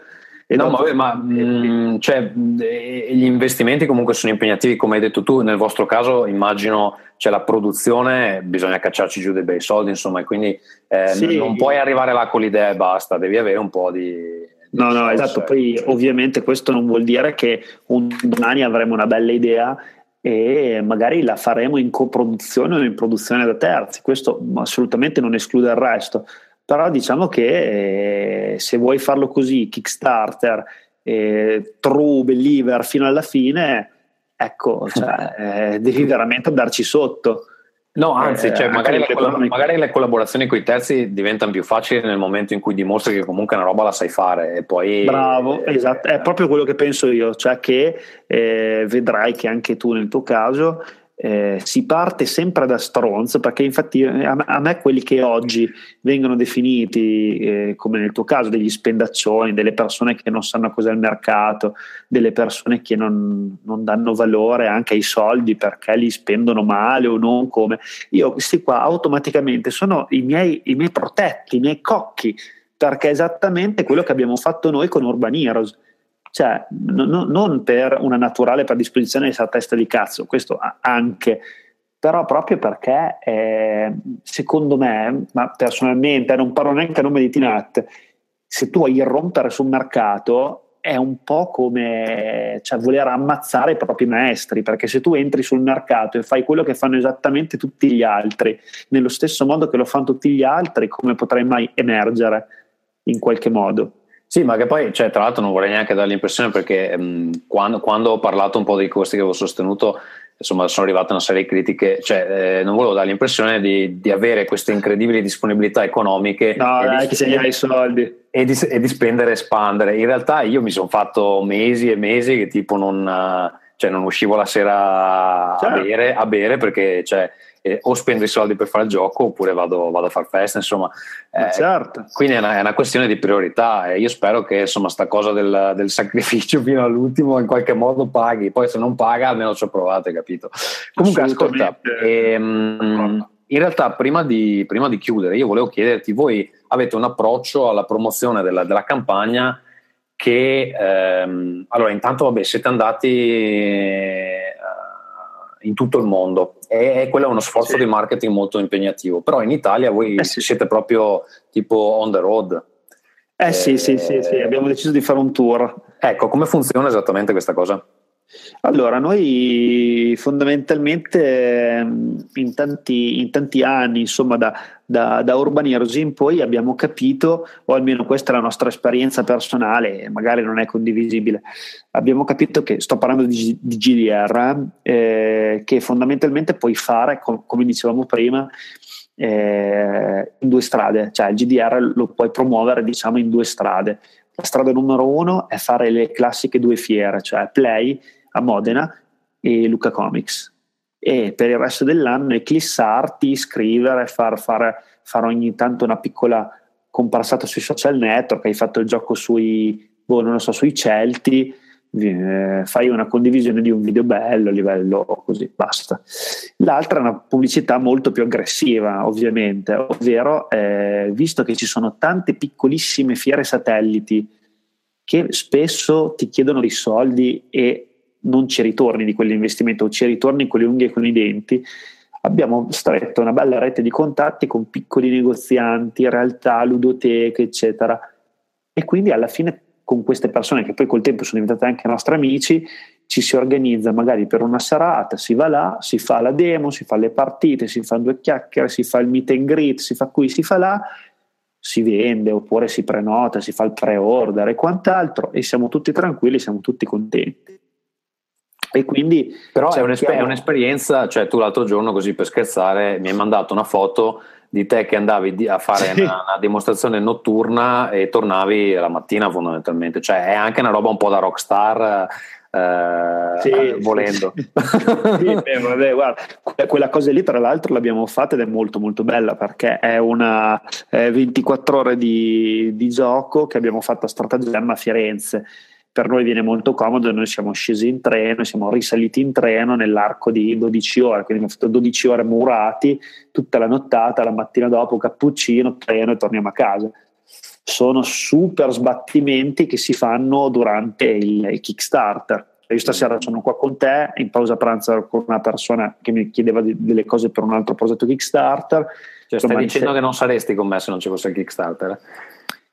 e no, vabbè, ma mh, mm, cioè, gli investimenti comunque sono impegnativi, come hai detto tu, nel vostro caso immagino c'è la produzione, bisogna cacciarci giù dei bei soldi, insomma, e quindi eh, sì. non puoi arrivare là con l'idea e basta, devi avere un po' di... No, no, esatto, poi ovviamente questo non vuol dire che un domani avremo una bella idea e magari la faremo in coproduzione o in produzione da terzi, questo assolutamente non esclude il resto però diciamo che eh, se vuoi farlo così, Kickstarter, eh, true believer fino alla fine, ecco, cioè, eh, devi veramente andarci sotto. No, anzi, cioè, magari, le collab- magari, le collaborazioni con i terzi diventano più facili nel momento in cui dimostri che comunque una roba la sai fare e poi... Bravo, eh, esatto, è proprio quello che penso io, cioè che eh, vedrai che anche tu nel tuo caso eh, si parte sempre da stronzo perché infatti eh, a, me quelli che oggi vengono definiti eh, come nel tuo caso degli spendaccioni, delle persone che non sanno cos'è il mercato, delle persone che non, non danno valore anche ai soldi perché li spendono male o non come io questi qua automaticamente sono i miei, i miei protetti, i miei cocchi perché è esattamente quello che abbiamo fatto noi con Urban Heroes cioè no, no, non per una naturale predisposizione di testa di cazzo, questo anche, però proprio perché eh, secondo me, ma personalmente non parlo neanche a nome di Tinat, se tu vuoi irrompere sul mercato è un po' come cioè, voler ammazzare i propri maestri, perché se tu entri sul mercato e fai quello che fanno esattamente tutti gli altri, nello stesso modo che lo fanno tutti gli altri, come potrai mai emergere in qualche modo? Sì, ma che poi, cioè, tra l'altro, non vorrei neanche dare l'impressione perché mh, quando, quando, ho parlato un po' dei costi che avevo sostenuto, insomma sono arrivate una serie di critiche, cioè eh, non volevo dare l'impressione di, di, avere queste incredibili disponibilità economiche no, e, dai, di, che se hai i soldi. E di, e di spendere e espandere. In realtà io mi sono fatto mesi e mesi che tipo non, cioè, non uscivo la sera certo. a, bere, a bere perché cioè, eh, o spendo i soldi per fare il gioco oppure vado, vado a far festa, insomma. Eh, certo. Quindi è una, è una, questione di priorità e io spero che insomma sta cosa del, del, sacrificio fino all'ultimo in qualche modo paghi, poi se non paga almeno ci ho provato, capito? Comunque ascolta, ehm, in realtà prima di, prima di, chiudere io volevo chiederti, voi avete un approccio alla promozione della, della campagna che ehm, allora intanto vabbè siete andati in tutto il mondo e quello è uno sforzo sì. di marketing molto impegnativo però in Italia voi eh sì. siete proprio tipo on the road eh, eh sì, sì, sì, sì, abbiamo deciso di fare un tour ecco come funziona esattamente questa cosa? Allora, noi fondamentalmente ehm, in tanti, in tanti anni, insomma, da, da, da Urban Heroes in poi abbiamo capito, o almeno questa è la nostra esperienza personale, magari non è condivisibile, abbiamo capito che, sto parlando di, di GDR, eh, che fondamentalmente puoi fare, com, come dicevamo prima, eh, in due strade, cioè il GDR lo puoi promuovere diciamo in due strade. La strada numero uno è fare le classiche due fiere, cioè Play a Modena e Luca Comics. E per il resto dell'anno eclissarti, scrivere, far, far, far ogni tanto una piccola comparsata sui social network, hai fatto il gioco sui, boh, non so, sui Celti, eh, fai una condivisione di un video bello a livello così, basta. L'altra è una pubblicità molto più aggressiva, ovviamente, ovvero eh, visto che ci sono tante piccolissime fiere satelliti che spesso ti chiedono dei soldi e non ci ritorni di quell'investimento ci ritorni con le unghie e con i denti, abbiamo stretto una bella rete di contatti con piccoli negozianti, realtà, ludoteche, eccetera. E quindi alla fine con queste persone che poi col tempo sono diventate anche nostri amici, ci si organizza magari per una serata, si va là, si fa la demo, si fa le partite, si fa due chiacchiere, si fa il meet and greet, si fa qui, si fa là, si vende oppure si prenota, si fa il pre-order e quant'altro e siamo tutti tranquilli, siamo tutti contenti. E quindi però è, un'esper- è, un'esperienza, cioè tu l'altro giorno così per scherzare mi hai mandato una foto di te che andavi a fare sì. una, una, dimostrazione notturna e tornavi la mattina fondamentalmente, cioè è anche una roba un po' da rockstar eh, sì, volendo. Sì, sì. beh, vabbè, guarda, quella cosa lì tra l'altro l'abbiamo fatta ed è molto molto bella perché è una è 24 ore di, di gioco che abbiamo fatto a Stratagemma a Firenze per noi viene molto comodo, noi siamo scesi in treno, siamo risaliti in treno nell'arco di 12 ore, quindi abbiamo fatto 12 ore murati, tutta la nottata, la mattina dopo cappuccino, treno e torniamo a casa. Sono super sbattimenti che si fanno durante il, il Kickstarter. Io stasera sono qua con te, in pausa pranzo con una persona che mi chiedeva di, delle cose per un altro progetto Kickstarter. Cioè, stai dicendo se... che non saresti con me se non ci fosse il Kickstarter?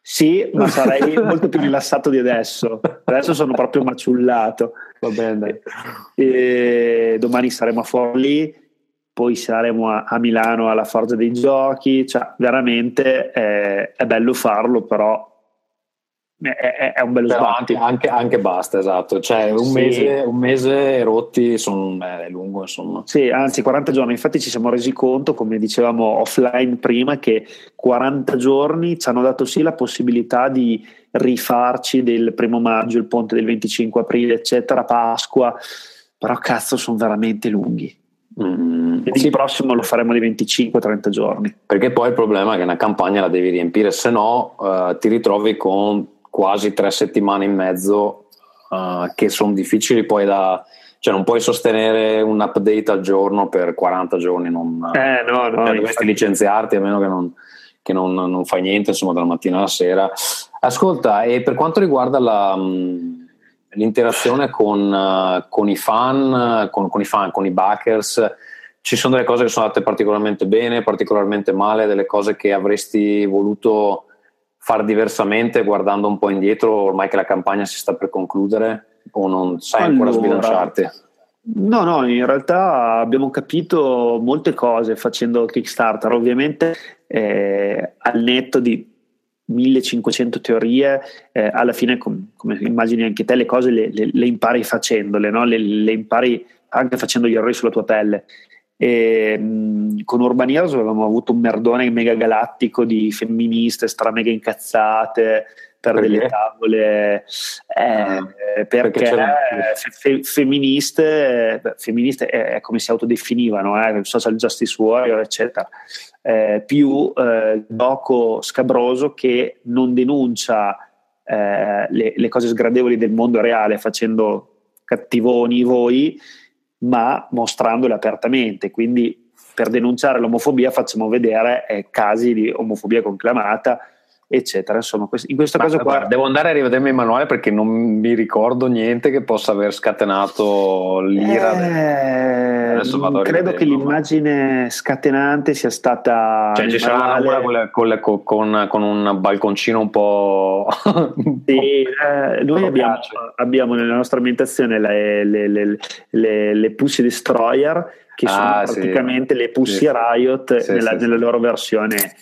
Sì, ma sarei molto più rilassato di adesso. Adesso sono proprio maciullato. Va bene. E domani saremo a Forlì, poi saremo a, a, Milano alla Forza dei Giochi. Cioè, veramente è, è bello farlo, però è, è, un bello Però anche, anche, anche, basta, esatto. Cioè, un, sì. mese, un mese rotti sono, è lungo, insomma. Sì, anzi, 40 giorni. Infatti, ci siamo resi conto, come dicevamo offline prima, che 40 giorni ci hanno dato sì la possibilità di rifarci del primo maggio, il ponte del 25 aprile, eccetera, Pasqua. Però cazzo, sono veramente lunghi. Mm, sì. il prossimo lo faremo di 25-30 giorni. Perché poi il problema è che una campagna la devi riempire, se no uh, ti ritrovi con quasi tre settimane e mezzo uh, che sono difficili poi da cioè non puoi sostenere un update al giorno per 40 giorni non, eh, no, no, cioè, dovresti licenziarti a meno che non, che non, non fai niente insomma dalla mattina alla sera. Ascolta e per quanto riguarda la, l'interazione con, uh, con, i fan con, con i fan con i backers ci sono delle cose che sono andate particolarmente bene particolarmente male delle cose che avresti voluto far diversamente guardando un po' indietro ormai che la campagna si sta per concludere o non sai allora, ancora sbilanciarti? No, no, in realtà abbiamo capito molte cose facendo Kickstarter, ovviamente eh, al netto di 1500 teorie, eh, alla fine, com- come immagini anche te, le cose le, le, le impari facendole, no? le, le, impari anche facendo gli errori sulla tua pelle. E, mh, con Urban Heroes avevamo avuto un merdone mega galattico di femministe stra mega incazzate per perché? delle tavole eh, ah, perché, perché fe- femministe, femministe è, è, come si autodefinivano eh, social justice warrior eccetera eh, più eh, gioco scabroso che non denuncia eh, le, le, cose sgradevoli del mondo reale facendo cattivoni voi, ma mostrandole apertamente. Quindi per denunciare l'omofobia facciamo vedere eh, casi di omofobia conclamata eccetera. Insomma, in questo Ma, caso qua. Guarda, devo andare a rivedermi il manuale perché non mi ricordo niente che possa aver scatenato l'ira. Eh, credo che l'immagine scatenante sia stata. Cioè, ci sarà una con, con, con, con, un balconcino un po'. sì, eh, noi abbiamo, abbiamo, nella nostra ambientazione le, le, le, le, le Pussy Destroyer che ah, sono praticamente sì. le Pussy sì. Riot sì, nella, nella loro versione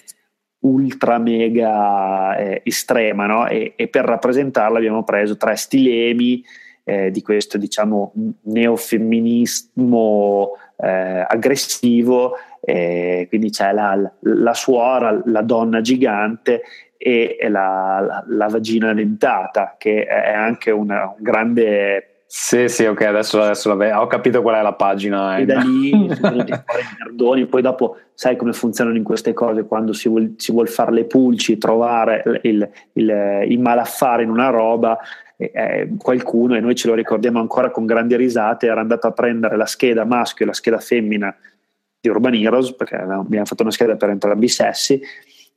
ultra mega eh, estrema no? e, e, per rappresentarla abbiamo preso tre stilemi eh, di questo diciamo neofemminismo eh, aggressivo quindi c'è la, la, suora, la donna gigante e la, la, la vagina dentata che è anche una, un grande sì, sì, ok, adesso, adesso ho capito qual è la pagina. E da lì sono fuori perdoni, poi dopo sai come funzionano in queste cose, quando si vuole vuol fare le pulci, trovare il, il, il malaffare in una roba, eh, qualcuno, e noi ce lo ricordiamo ancora con grandi risate, era andato a prendere la scheda maschio e la scheda femmina di Urban Heroes, perché abbiamo fatto una scheda per entrambi i sessi,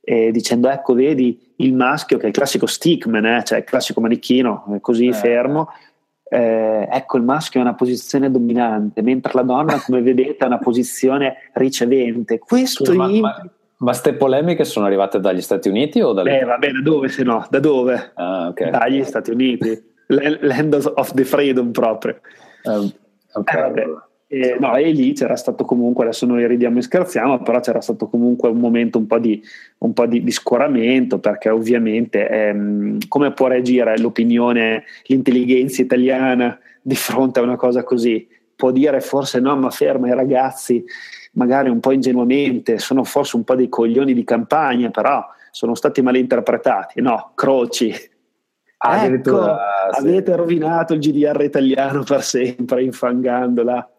eh, dicendo ecco vedi il maschio che è il classico stickman, eh, cioè il classico manichino, così eh. fermo, eh, ecco il maschio è una posizione dominante, mentre la donna, come vedete, è una posizione ricevente. Questo ma, in... ma, ma ste polemiche sono arrivate dagli Stati Uniti o dalle... Eh, vabbè, da dove se no? Da dove? Ah, okay. Dagli Stati Uniti. Land of the freedom proprio. Um, ok. Eh, e, no, e lì c'era stato comunque, adesso noi ridiamo e scherziamo, però c'era stato comunque un momento un po' di, un po di, di scoramento perché ovviamente ehm, come può reagire l'opinione, l'intelligenza italiana di fronte a una cosa così? Può dire forse no, ma ferma i ragazzi, magari un po' ingenuamente, sono forse un po' dei coglioni di campagna, però sono stati malinterpretati. No, croci, ecco, sì. avete rovinato il GDR italiano per sempre infangandola.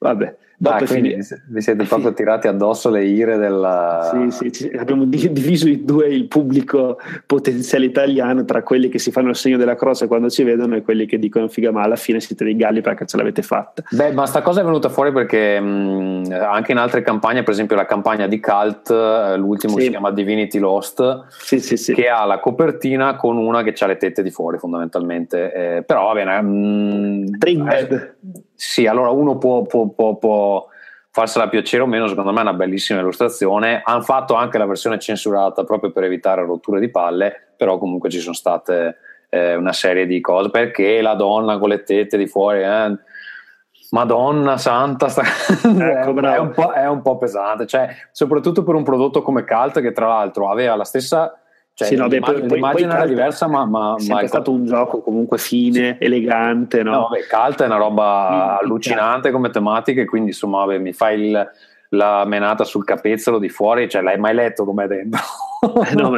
Vabbè, ah, quindi vi siete proprio tirati addosso le ire della... Sì, sì, abbiamo diviso in due il pubblico potenziale italiano tra quelli che si fanno il segno della croce quando ci vedono e quelli che dicono figa ma alla fine siete dei galli perché ce l'avete fatta. Beh, ma sta cosa è venuta fuori perché mh, anche in altre campagne, per esempio la campagna di Cult, eh, l'ultimo sì. si chiama Divinity Lost, sì, sì, che ha la copertina con una che ha le tette di fuori fondamentalmente, eh, però va bene... Mh, eh, sì, allora uno può, può, può, può, farsela piacere o meno, secondo me è una bellissima illustrazione. Hanno fatto anche la versione censurata proprio per evitare rotture di palle, però comunque ci sono state eh, una serie di cose. Perché la donna con le tette di fuori, eh, Madonna santa, sta... ecco, è, un è, un po', pesante, cioè, soprattutto per un prodotto come Cult che tra l'altro aveva la stessa cioè, sì, no, beh, poi, l'immagine poi, era diversa, ma, ma, ma è stato un gioco comunque fine, sì. elegante. No? no beh, Cult è una roba sì, allucinante come tematica, quindi insomma, vabbè, mi fai il, la menata sul capezzolo di fuori, cioè l'hai mai letto com'è dentro? Eh, no,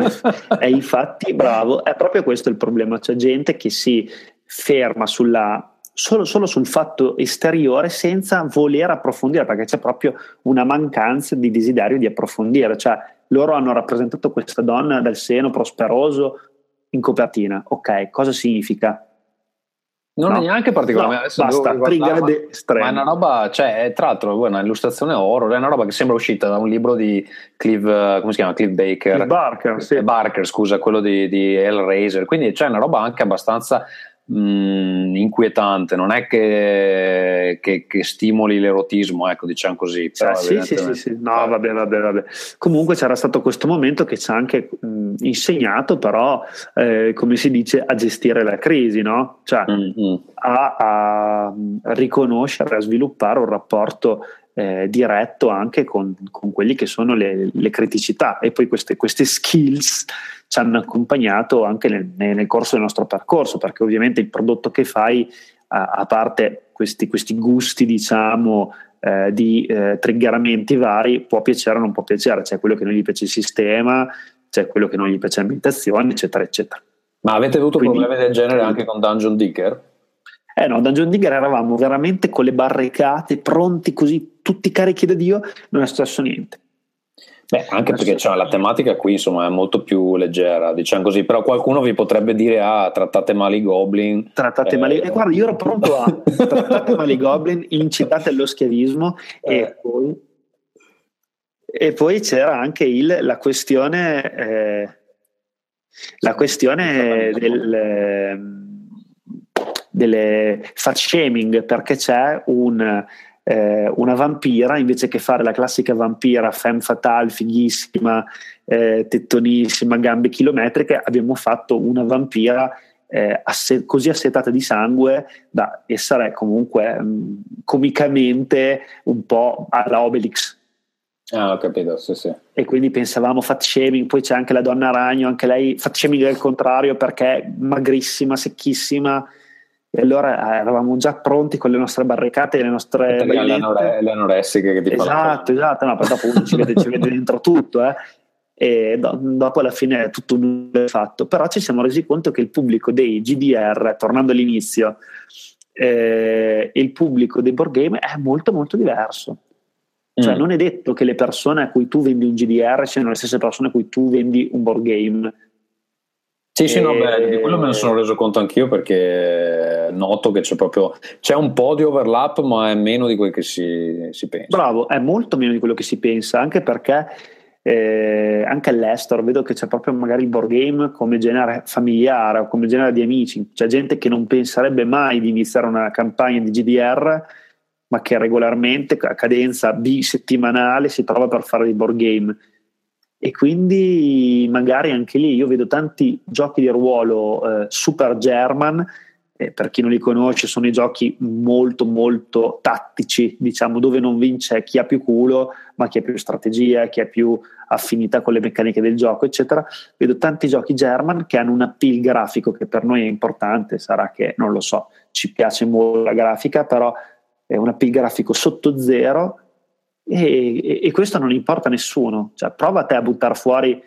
è infatti bravo, è proprio questo il problema. C'è gente che si ferma sulla Solo, solo, sul fatto esteriore senza voler approfondire, perché c'è proprio una mancanza di desiderio di approfondire. Cioè, loro hanno rappresentato questa donna dal seno prosperoso in copertina. Ok, cosa significa? Non no. è neanche particolarmente. No, basta, trigger Ma è una roba, cioè, tra l'altro, è una illustrazione horror, è una roba che sembra uscita da un libro di Clive, come si chiama? Clive Baker. Clive Barker, sì. Barker, scusa, quello di, di Hellraiser. Quindi c'è una roba anche abbastanza mh, mm, inquietante, non è che, che, che, stimoli l'erotismo, ecco, diciamo così. Però, sì, sì, sì, sì, no, vabbè, vabbè, vabbè. Comunque c'era stato questo momento che ci ha anche mh, insegnato, però, eh, come si dice, a gestire la crisi, no? Cioè, mm-hmm. a, a riconoscere, a sviluppare un rapporto eh, diretto anche con, con quelle che sono le, le criticità. E poi queste, queste, skills ci hanno accompagnato anche nel, nel, corso del nostro percorso perché ovviamente il prodotto che fai a, a parte questi, questi, gusti diciamo eh, di eh, triggeramenti vari può piacere o non può piacere. C'è quello che non gli piace il sistema c'è quello che non gli piace l'ambientazione eccetera eccetera. Ma avete avuto Quindi, problemi del genere anche con Dungeon Digger? Eh no, Dungeon Digger eravamo veramente con le barricate, pronti così, tutti carichi da Dio, non è successo niente. Beh, anche perché cioè, la tematica qui insomma è molto più leggera, diciamo così, però qualcuno vi potrebbe dire ah, trattate male i goblin. Trattate eh, male, eh, guarda, io ero pronto a trattate male i goblin, incitate allo schiavismo eh. e, poi, e poi c'era anche il, la questione, eh, la questione del ehm, delle fat shaming perché c'è un, eh, una vampira invece che fare la classica vampira femme fatale, fighissima, eh, tettonissima, gambe chilometriche, abbiamo fatto una vampira eh, asse- così assetata di sangue da essere comunque mh, mm, comicamente un po' alla Obelix. Ah, ho capito, sì, sì. E quindi pensavamo fat shaming, poi c'è anche la donna ragno, anche lei fat shaming al contrario perché è magrissima, secchissima, e allora eh, eravamo già pronti con le nostre barricate e le nostre le, anore- le anoressiche che ti esatto esatto no, poi dopo uno ci vede, ci vede dentro tutto eh. e do- dopo alla fine è tutto un fatto. Però ci siamo resi conto che il pubblico dei GDR tornando all'inizio eh, il pubblico dei board game è molto molto diverso. Cioè mm. non è detto che le persone a cui tu vendi un GDR siano le stesse persone a cui tu vendi un board game sì, sì, no, beh, di quello me ne sono reso conto anch'io perché noto che c'è proprio c'è un po' di overlap, ma è meno di quel che si, si pensa. Bravo, è molto meno di quello che si pensa, anche perché eh, anche all'estero vedo che c'è proprio magari il board game come genere familiare o come genere di amici. C'è gente che non penserebbe mai di iniziare una campagna di GDR, ma che regolarmente a cadenza bisettimanale si trova per fare dei board game e quindi magari anche lì io vedo tanti giochi di ruolo eh, super German eh, per chi non li conosce sono i giochi molto molto tattici diciamo dove non vince chi ha più culo ma chi ha più strategia chi ha più affinità con le meccaniche del gioco eccetera. Vedo tanti giochi German che hanno un appeal grafico che per noi è importante sarà che non lo so ci piace molto la grafica però è un appeal grafico sotto zero e, e, questo non importa a nessuno. Cioè, prova te a buttare fuori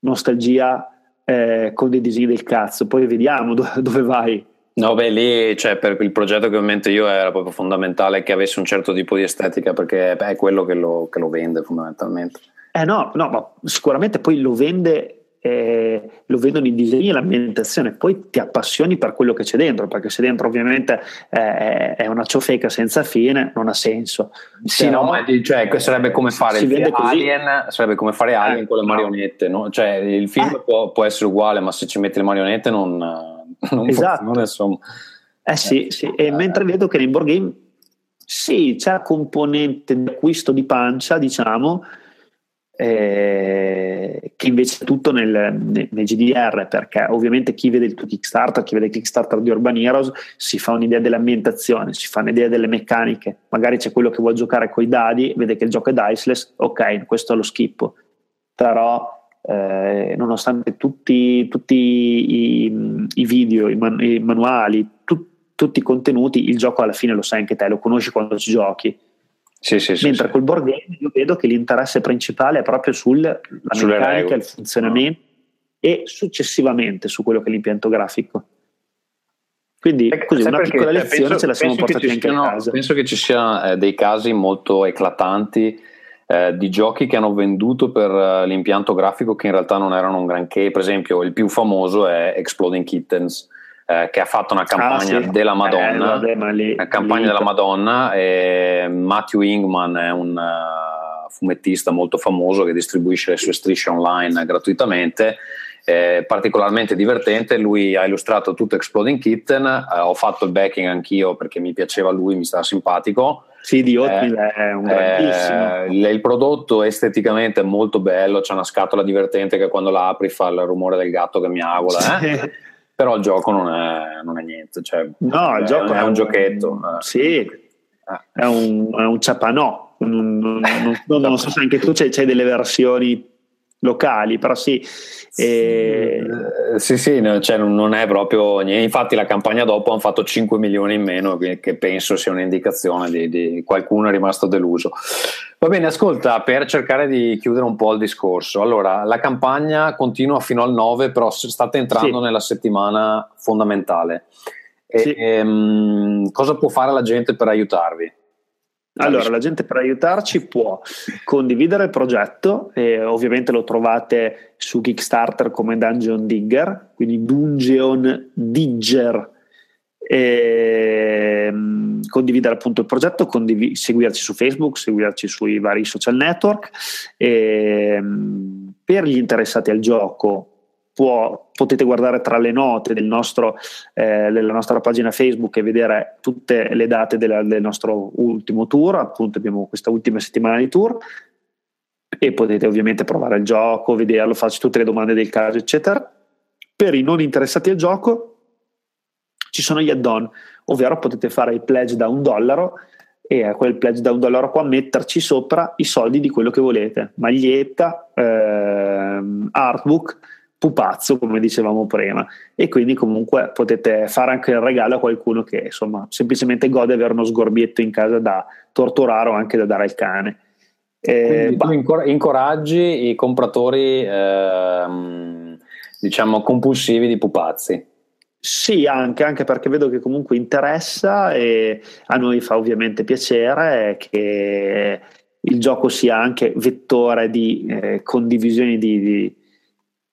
nostalgia eh, con dei disegni del cazzo, poi vediamo do- dove vai. No, beh, lì cioè, per il progetto che ho in mente io era proprio fondamentale che avesse un certo tipo di estetica perché beh, è quello che lo, che lo vende fondamentalmente. Eh no, no, ma sicuramente poi lo vende eh, lo vedono i disegni e l'ambientazione, poi ti appassioni per quello che c'è dentro, perché se dentro ovviamente eh, è una ciofeca senza fine, non ha senso. Sì, Però, no, ma cioè, sarebbe come fare Alien, sarebbe come fare Alien eh, con le marionette, no? Cioè, il film eh. può, può, essere uguale, ma se ci metti le marionette non, non esatto. funziona, insomma. Eh sì, sì. E mentre vedo che nei board game sì, c'è la componente di acquisto di pancia, diciamo, eh, che invece è tutto nel, nel, GDR, perché ovviamente chi vede il tuo Kickstarter, chi vede il Kickstarter di Urban Heroes, si fa un'idea dell'ambientazione, si fa un'idea delle meccaniche, magari c'è quello che vuole giocare con i dadi, vede che il gioco è diceless, ok, questo lo schippo, però eh, nonostante tutti, tutti i, i, video, i, man, i manuali, tu, tutti i contenuti, il gioco alla fine lo sai anche te, lo conosci quando ci giochi sì, sì, Mentre sì, col board game io vedo che l'interesse principale è proprio sulla meccanica, il funzionamento e successivamente su quello che è l'impianto grafico. Quindi eh, così una piccola cioè, lezione penso, ce la siamo portati anche siano, a casa. Penso che ci siano eh, dei casi molto eclatanti eh, di giochi che hanno venduto per uh, l'impianto grafico che in realtà non erano un granché. Per esempio, il più famoso è Exploding Kittens eh, che ha fatto una campagna ah, sì. della Madonna, eh, vabbè, lì, una campagna lì. della Madonna e Matthew Ingman è un uh, fumettista molto famoso che distribuisce le sue strisce online gratuitamente eh, particolarmente divertente. Lui ha illustrato tutto Exploding Kitten. Eh, ho fatto il backing anch'io perché mi piaceva lui, mi stava simpatico. Sì, di Oatmeal eh, è un grandissimo. Eh, il prodotto esteticamente è molto bello. C'è una scatola divertente che quando la apri fa il rumore del gatto che miagola. Eh? Però il gioco non è, non è niente, cioè, no, il è, gioco è, un, un giochetto. Sì, eh. è un, è un ciapanò, non, non, non, non so se anche tu c'hai, c'hai delle versioni locali, però sì. E... Sì, sì, cioè non è proprio niente. Infatti, la campagna dopo hanno fatto 5 milioni in meno, che penso sia un'indicazione di, di qualcuno è rimasto deluso. Va bene, ascolta, per cercare di chiudere un po' il discorso. Allora, la campagna continua fino al 9, però state entrando sì. nella settimana fondamentale. E, sì. ehm, cosa può fare la gente per aiutarvi? Allora, la gente per aiutarci può condividere il progetto, e ovviamente lo trovate su Kickstarter come Dungeon Digger, quindi Dungeon Digger. E, ehm, condividere appunto il progetto, condiv- seguirci su Facebook, seguirci sui vari social network. E, ehm, per gli interessati al gioco, può, potete guardare tra le note del nostro, eh, della nostra pagina Facebook e vedere tutte le date della, del nostro ultimo tour, appunto abbiamo questa ultima settimana di tour e potete ovviamente provare il gioco, vederlo, farci tutte le domande del caso, eccetera. Per i non interessati al gioco ci sono gli add-on, ovvero potete fare il pledge da un dollaro e a quel pledge da un dollaro qua metterci sopra i soldi di quello che volete, maglietta, ehm, artbook, pupazzo, come dicevamo prima, e quindi comunque potete fare anche il regalo a qualcuno che insomma semplicemente gode avere uno sgorbietto in casa da torturare o anche da dare al cane. Eh, tu incoraggi i compratori ehm, diciamo compulsivi di pupazzi. Sì, anche, anche, perché vedo che comunque interessa e a noi fa ovviamente piacere che il gioco sia anche vettore di eh, condivisione di, di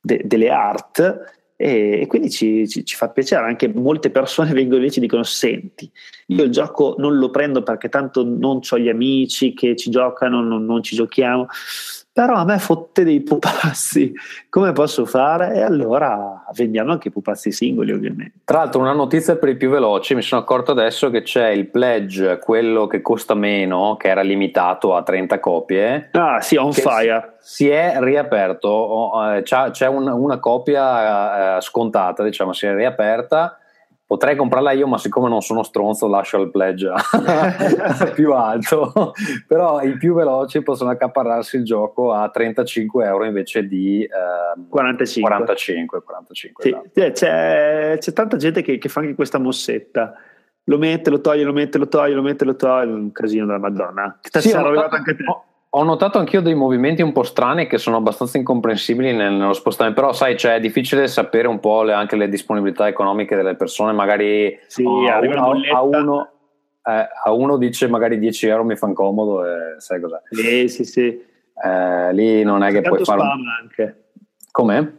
de, delle art e, e quindi ci, ci, ci, fa piacere. Anche molte persone vengono lì e ci dicono senti io il gioco non lo prendo perché tanto non ho gli amici che ci giocano non, non ci giochiamo però a me fotte dei pupazzi, come posso fare? E allora vendiamo anche i pupazzi singoli ovviamente. Tra l'altro una notizia per i più veloci, mi sono accorto adesso che c'è il pledge, quello che costa meno, che era limitato a 30 copie. Ah sì, on fire. Si è riaperto, eh, c'è una, copia eh, scontata, diciamo, si è riaperta Potrei comprarla io, ma siccome non sono stronzo, lascio il pledge più alto. Però i più veloci possono accaparrarsi il gioco a 35 euro invece di eh, 45. 45, 45 sì, esatto. c'è, c'è, tanta gente che, che, fa anche questa mossetta. Lo mette, lo toglie, lo mette, lo toglie, lo mette, lo toglie. Un casino della Madonna. Sì, ho, notato, anche te. Ho notato anch'io dei movimenti un po' strani che sono abbastanza incomprensibili nello spostamento, però sai, cioè, è difficile sapere un po' le, anche le disponibilità economiche delle persone, magari sì, oh, a, uno, a, uno, eh, a, uno, dice magari 10 euro mi fanno comodo e sai cos'è. Sì, sì, sì. Eh, lì non è C'è che puoi fare... spam anche. Com'è?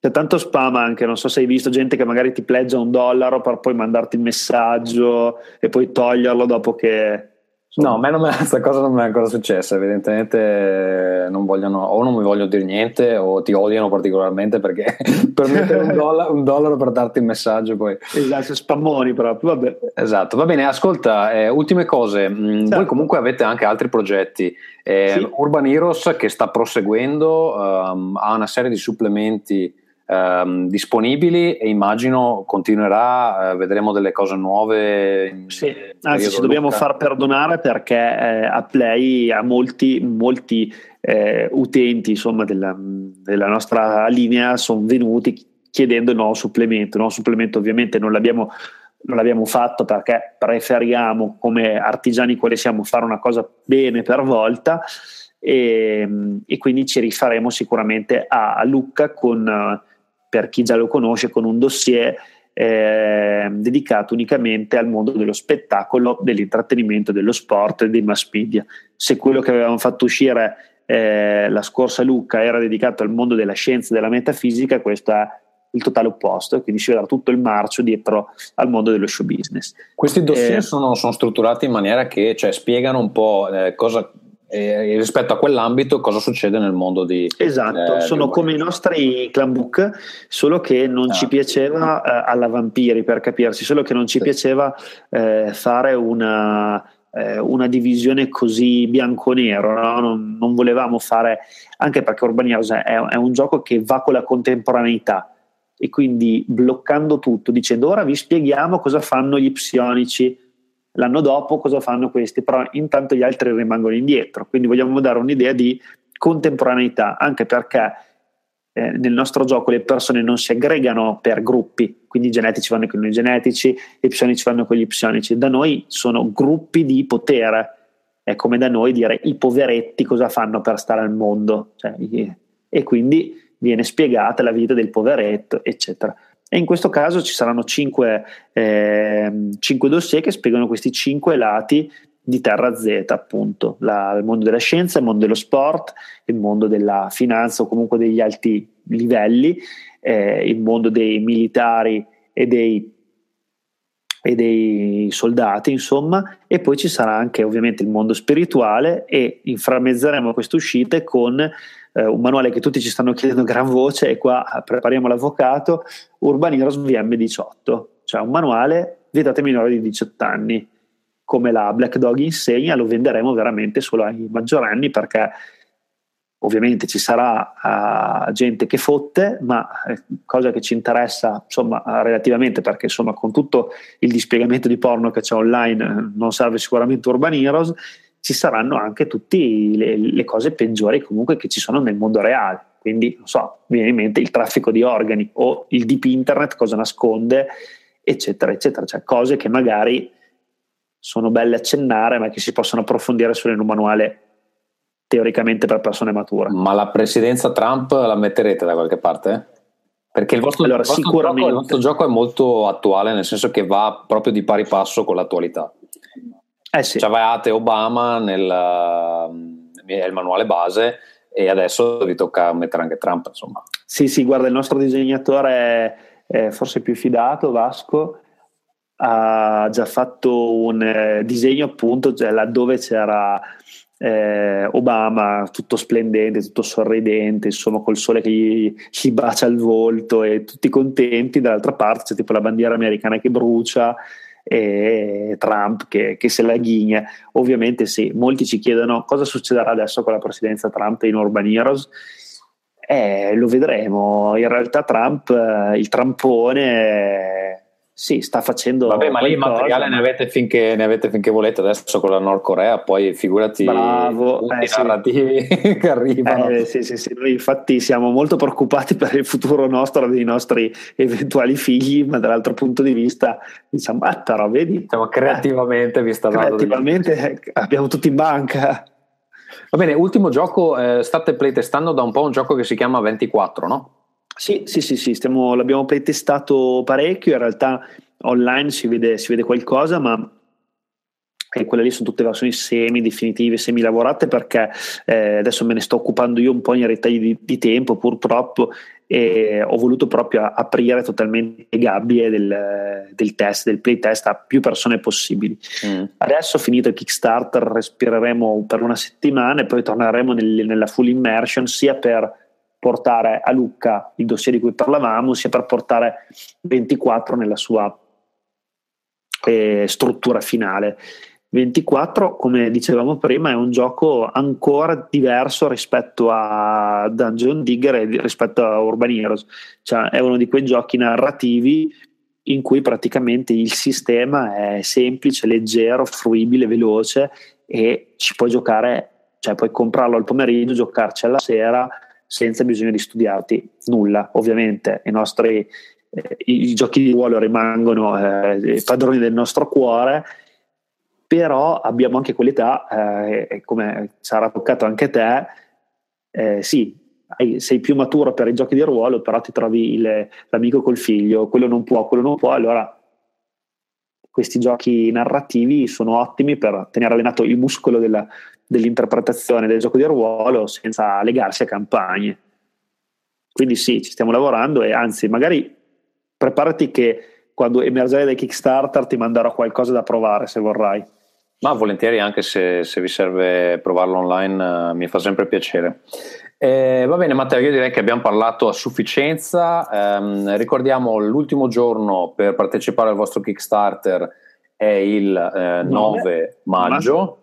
C'è tanto spam anche, non so se hai visto gente che magari ti pleggia un dollaro per poi mandarti il messaggio e poi toglierlo dopo che No, a me non questa cosa non mi è ancora successa, evidentemente non vogliono, o non mi vogliono dire niente o ti odiano particolarmente perché per mettere un, dollaro, un dollaro per darti il messaggio poi. Esatto, spammoni proprio, vabbè. Esatto, va bene, ascolta, eh, ultime cose, mm, certo. voi comunque avete anche altri progetti, eh, sì. Urban Heroes che sta proseguendo, um, ha una serie di supplementi ehm, disponibili e immagino continuerà, eh, vedremo delle cose nuove. Sì, anzi ci dobbiamo far perdonare perché eh, a Play ha molti, molti eh, utenti insomma, della, della, nostra linea sono venuti chiedendo il nuovo supplemento. Il nuovo supplemento ovviamente non l'abbiamo non l'abbiamo fatto perché preferiamo come artigiani quali siamo fare una cosa bene per volta e, e quindi ci rifaremo sicuramente a, a Lucca con per chi già lo conosce, con un dossier eh, dedicato unicamente al mondo dello spettacolo, dell'intrattenimento, dello sport e dei mass media. Se quello che avevamo fatto uscire eh, la scorsa Lucca era dedicato al mondo della scienza e della metafisica, questo è il totale opposto, quindi si vedrà tutto il marcio dietro al mondo dello show business. Questi dossier eh, sono, sono, strutturati in maniera che cioè, spiegano un po' eh, cosa, e rispetto a quell'ambito cosa succede nel mondo di esatto eh, sono come i nostri clan book solo che non ah. ci piaceva eh, alla vampiri per capirsi solo che non ci sì. piaceva eh, fare una, eh, una divisione così bianco-nero no? non, non, volevamo fare anche perché Urban Heroes è, è un gioco che va con la contemporaneità e quindi bloccando tutto dicendo ora vi spieghiamo cosa fanno gli psionici l'anno dopo cosa fanno questi, però intanto gli altri rimangono indietro, quindi vogliamo dare un'idea di contemporaneità, anche perché eh, nel nostro gioco le persone non si aggregano per gruppi, quindi i genetici vanno con i genetici, gli psionici vanno con gli psionici, da noi sono gruppi di potere, è come da noi dire i poveretti cosa fanno per stare al mondo, cioè, e quindi viene spiegata la vita del poveretto, eccetera. E in questo caso ci saranno cinque, eh, cinque dossier che spiegano questi cinque lati di Terra Z, appunto, la, il mondo della scienza, il mondo dello sport, il mondo della finanza o comunque degli alti livelli, eh, il mondo dei militari e dei, e dei soldati, insomma, e poi ci sarà anche ovviamente il mondo spirituale e inframmezzeremo queste uscite con eh, un manuale che tutti ci stanno chiedendo gran voce e qua prepariamo l'avvocato, Urban Heroes VM18, cioè un manuale vietato ai minori di 18 anni. Come la Black Dog insegna, lo venderemo veramente solo ai maggiorenni perché ovviamente ci sarà uh, gente che fotte, ma eh, cosa che ci interessa insomma relativamente perché insomma con tutto il dispiegamento di porno che c'è online non serve sicuramente Urban Heroes ci saranno anche tutte le, le, cose peggiori comunque che ci sono nel mondo reale. Quindi, non so, mi viene in mente il traffico di organi o il deep internet cosa nasconde, eccetera, eccetera. Cioè cose che magari sono belle accennare, ma che si possono approfondire solo in un manuale teoricamente per persone mature. Ma la presidenza Trump la metterete da qualche parte? Perché il vostro, allora, il vostro, gioco, il vostro gioco è molto attuale, nel senso che va proprio di pari passo con l'attualità. Eh sì. Avevate Obama nel, nel manuale base e adesso vi tocca mettere anche Trump. Insomma. Sì, sì, guarda, il nostro disegnatore è forse più fidato, Vasco, ha già fatto un eh, disegno appunto cioè, laddove c'era eh, Obama tutto splendente, tutto sorridente, insomma col sole che gli, gli bacia il volto e tutti contenti, dall'altra parte c'è tipo la bandiera americana che brucia e Trump che, che, se la ghigna. Ovviamente sì, molti ci chiedono cosa succederà adesso con la presidenza Trump in Urban Heroes. Eh, lo vedremo. In realtà Trump, eh, il trampone sì, sta facendo. Vabbè, ma lì il materiale ne avete, finché, ne avete, finché, volete adesso con la Nord Corea, poi figurati Bravo, i eh, narrativi sì. che arrivano. Eh, sì, sì, sì. Noi infatti siamo molto preoccupati per il futuro nostro dei nostri eventuali figli, ma dall'altro punto di vista diciamo, ah, però vedi. Diciamo, creativamente eh, vi sta dando. Creativamente degli... abbiamo tutti in banca. Va bene, ultimo gioco, eh, state playtestando da un po' un gioco che si chiama 24, no? Sì, sì, sì, sì stiamo, l'abbiamo playtestato parecchio, in realtà online si vede, si vede qualcosa, ma e quelle lì sono tutte versioni semi definitive, semi lavorate perché eh, adesso me ne sto occupando io un po' in ritagli di, di tempo purtroppo e ho voluto proprio aprire totalmente le gabbie del, del test, del playtest a più persone possibili. Mm. Adesso finito il Kickstarter respireremo per una settimana e poi torneremo nel, nella full immersion sia per portare a Lucca il dossier di cui parlavamo, sia per portare 24 nella sua eh, struttura finale. 24, come dicevamo prima, è un gioco ancora diverso rispetto a Dungeon Digger e rispetto a Urban Heroes, cioè è uno di quei giochi narrativi in cui praticamente il sistema è semplice, leggero, fruibile, veloce e ci puoi giocare, cioè puoi comprarlo al pomeriggio, giocarci alla sera senza bisogno di studiarti nulla. Ovviamente i nostri eh, i giochi di ruolo rimangono eh, padroni del nostro cuore, però abbiamo anche quell'età, eh, come sarà toccato anche a te, eh, sì, sei più maturo per i giochi di ruolo, però ti trovi il, l'amico col figlio, quello non può, quello non può, allora questi giochi narrativi sono ottimi per tenere allenato il muscolo della, dell'interpretazione del gioco di ruolo senza legarsi a campagne. Quindi sì, ci stiamo lavorando e anzi, magari preparati che quando emergerai dai Kickstarter ti manderò qualcosa da provare se vorrai. Ma volentieri, anche se, se vi serve provarlo online, uh, mi fa sempre piacere. Eh, va bene, Matteo, io direi che abbiamo parlato a sufficienza. Um, ricordiamo l'ultimo giorno per partecipare al vostro Kickstarter è il eh, 9 maggio.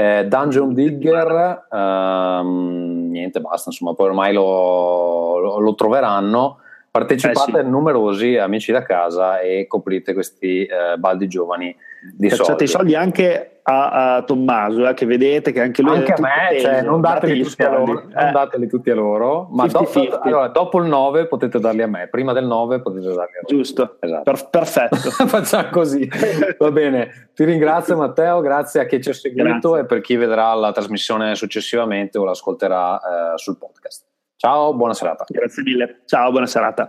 Eh, Dungeon Digger, um, niente, basta, insomma, poi ormai lo, lo, lo troveranno. Partecipate eh sì. numerosi amici da casa e coprite questi eh, baldi giovani di Cacciate soldi. i soldi anche a, a Tommaso, eh, che vedete che anche lui anche è a me, teso, cioè, non dateli tutti, loro, Eh, non dateli tutti a loro, ma 50-50. dopo, allora, dopo il 9 potete darli a me, prima del 9 potete darli a loro. Giusto, Esatto. Per- perfetto. Facciamo così, va bene. Ti ringrazio Matteo, grazie a chi ci ha seguito Grazie. e per chi vedrà la trasmissione successivamente o l'ascolterà eh, sul podcast. Ciao, buona serata. Grazie mille. Ciao, buona serata.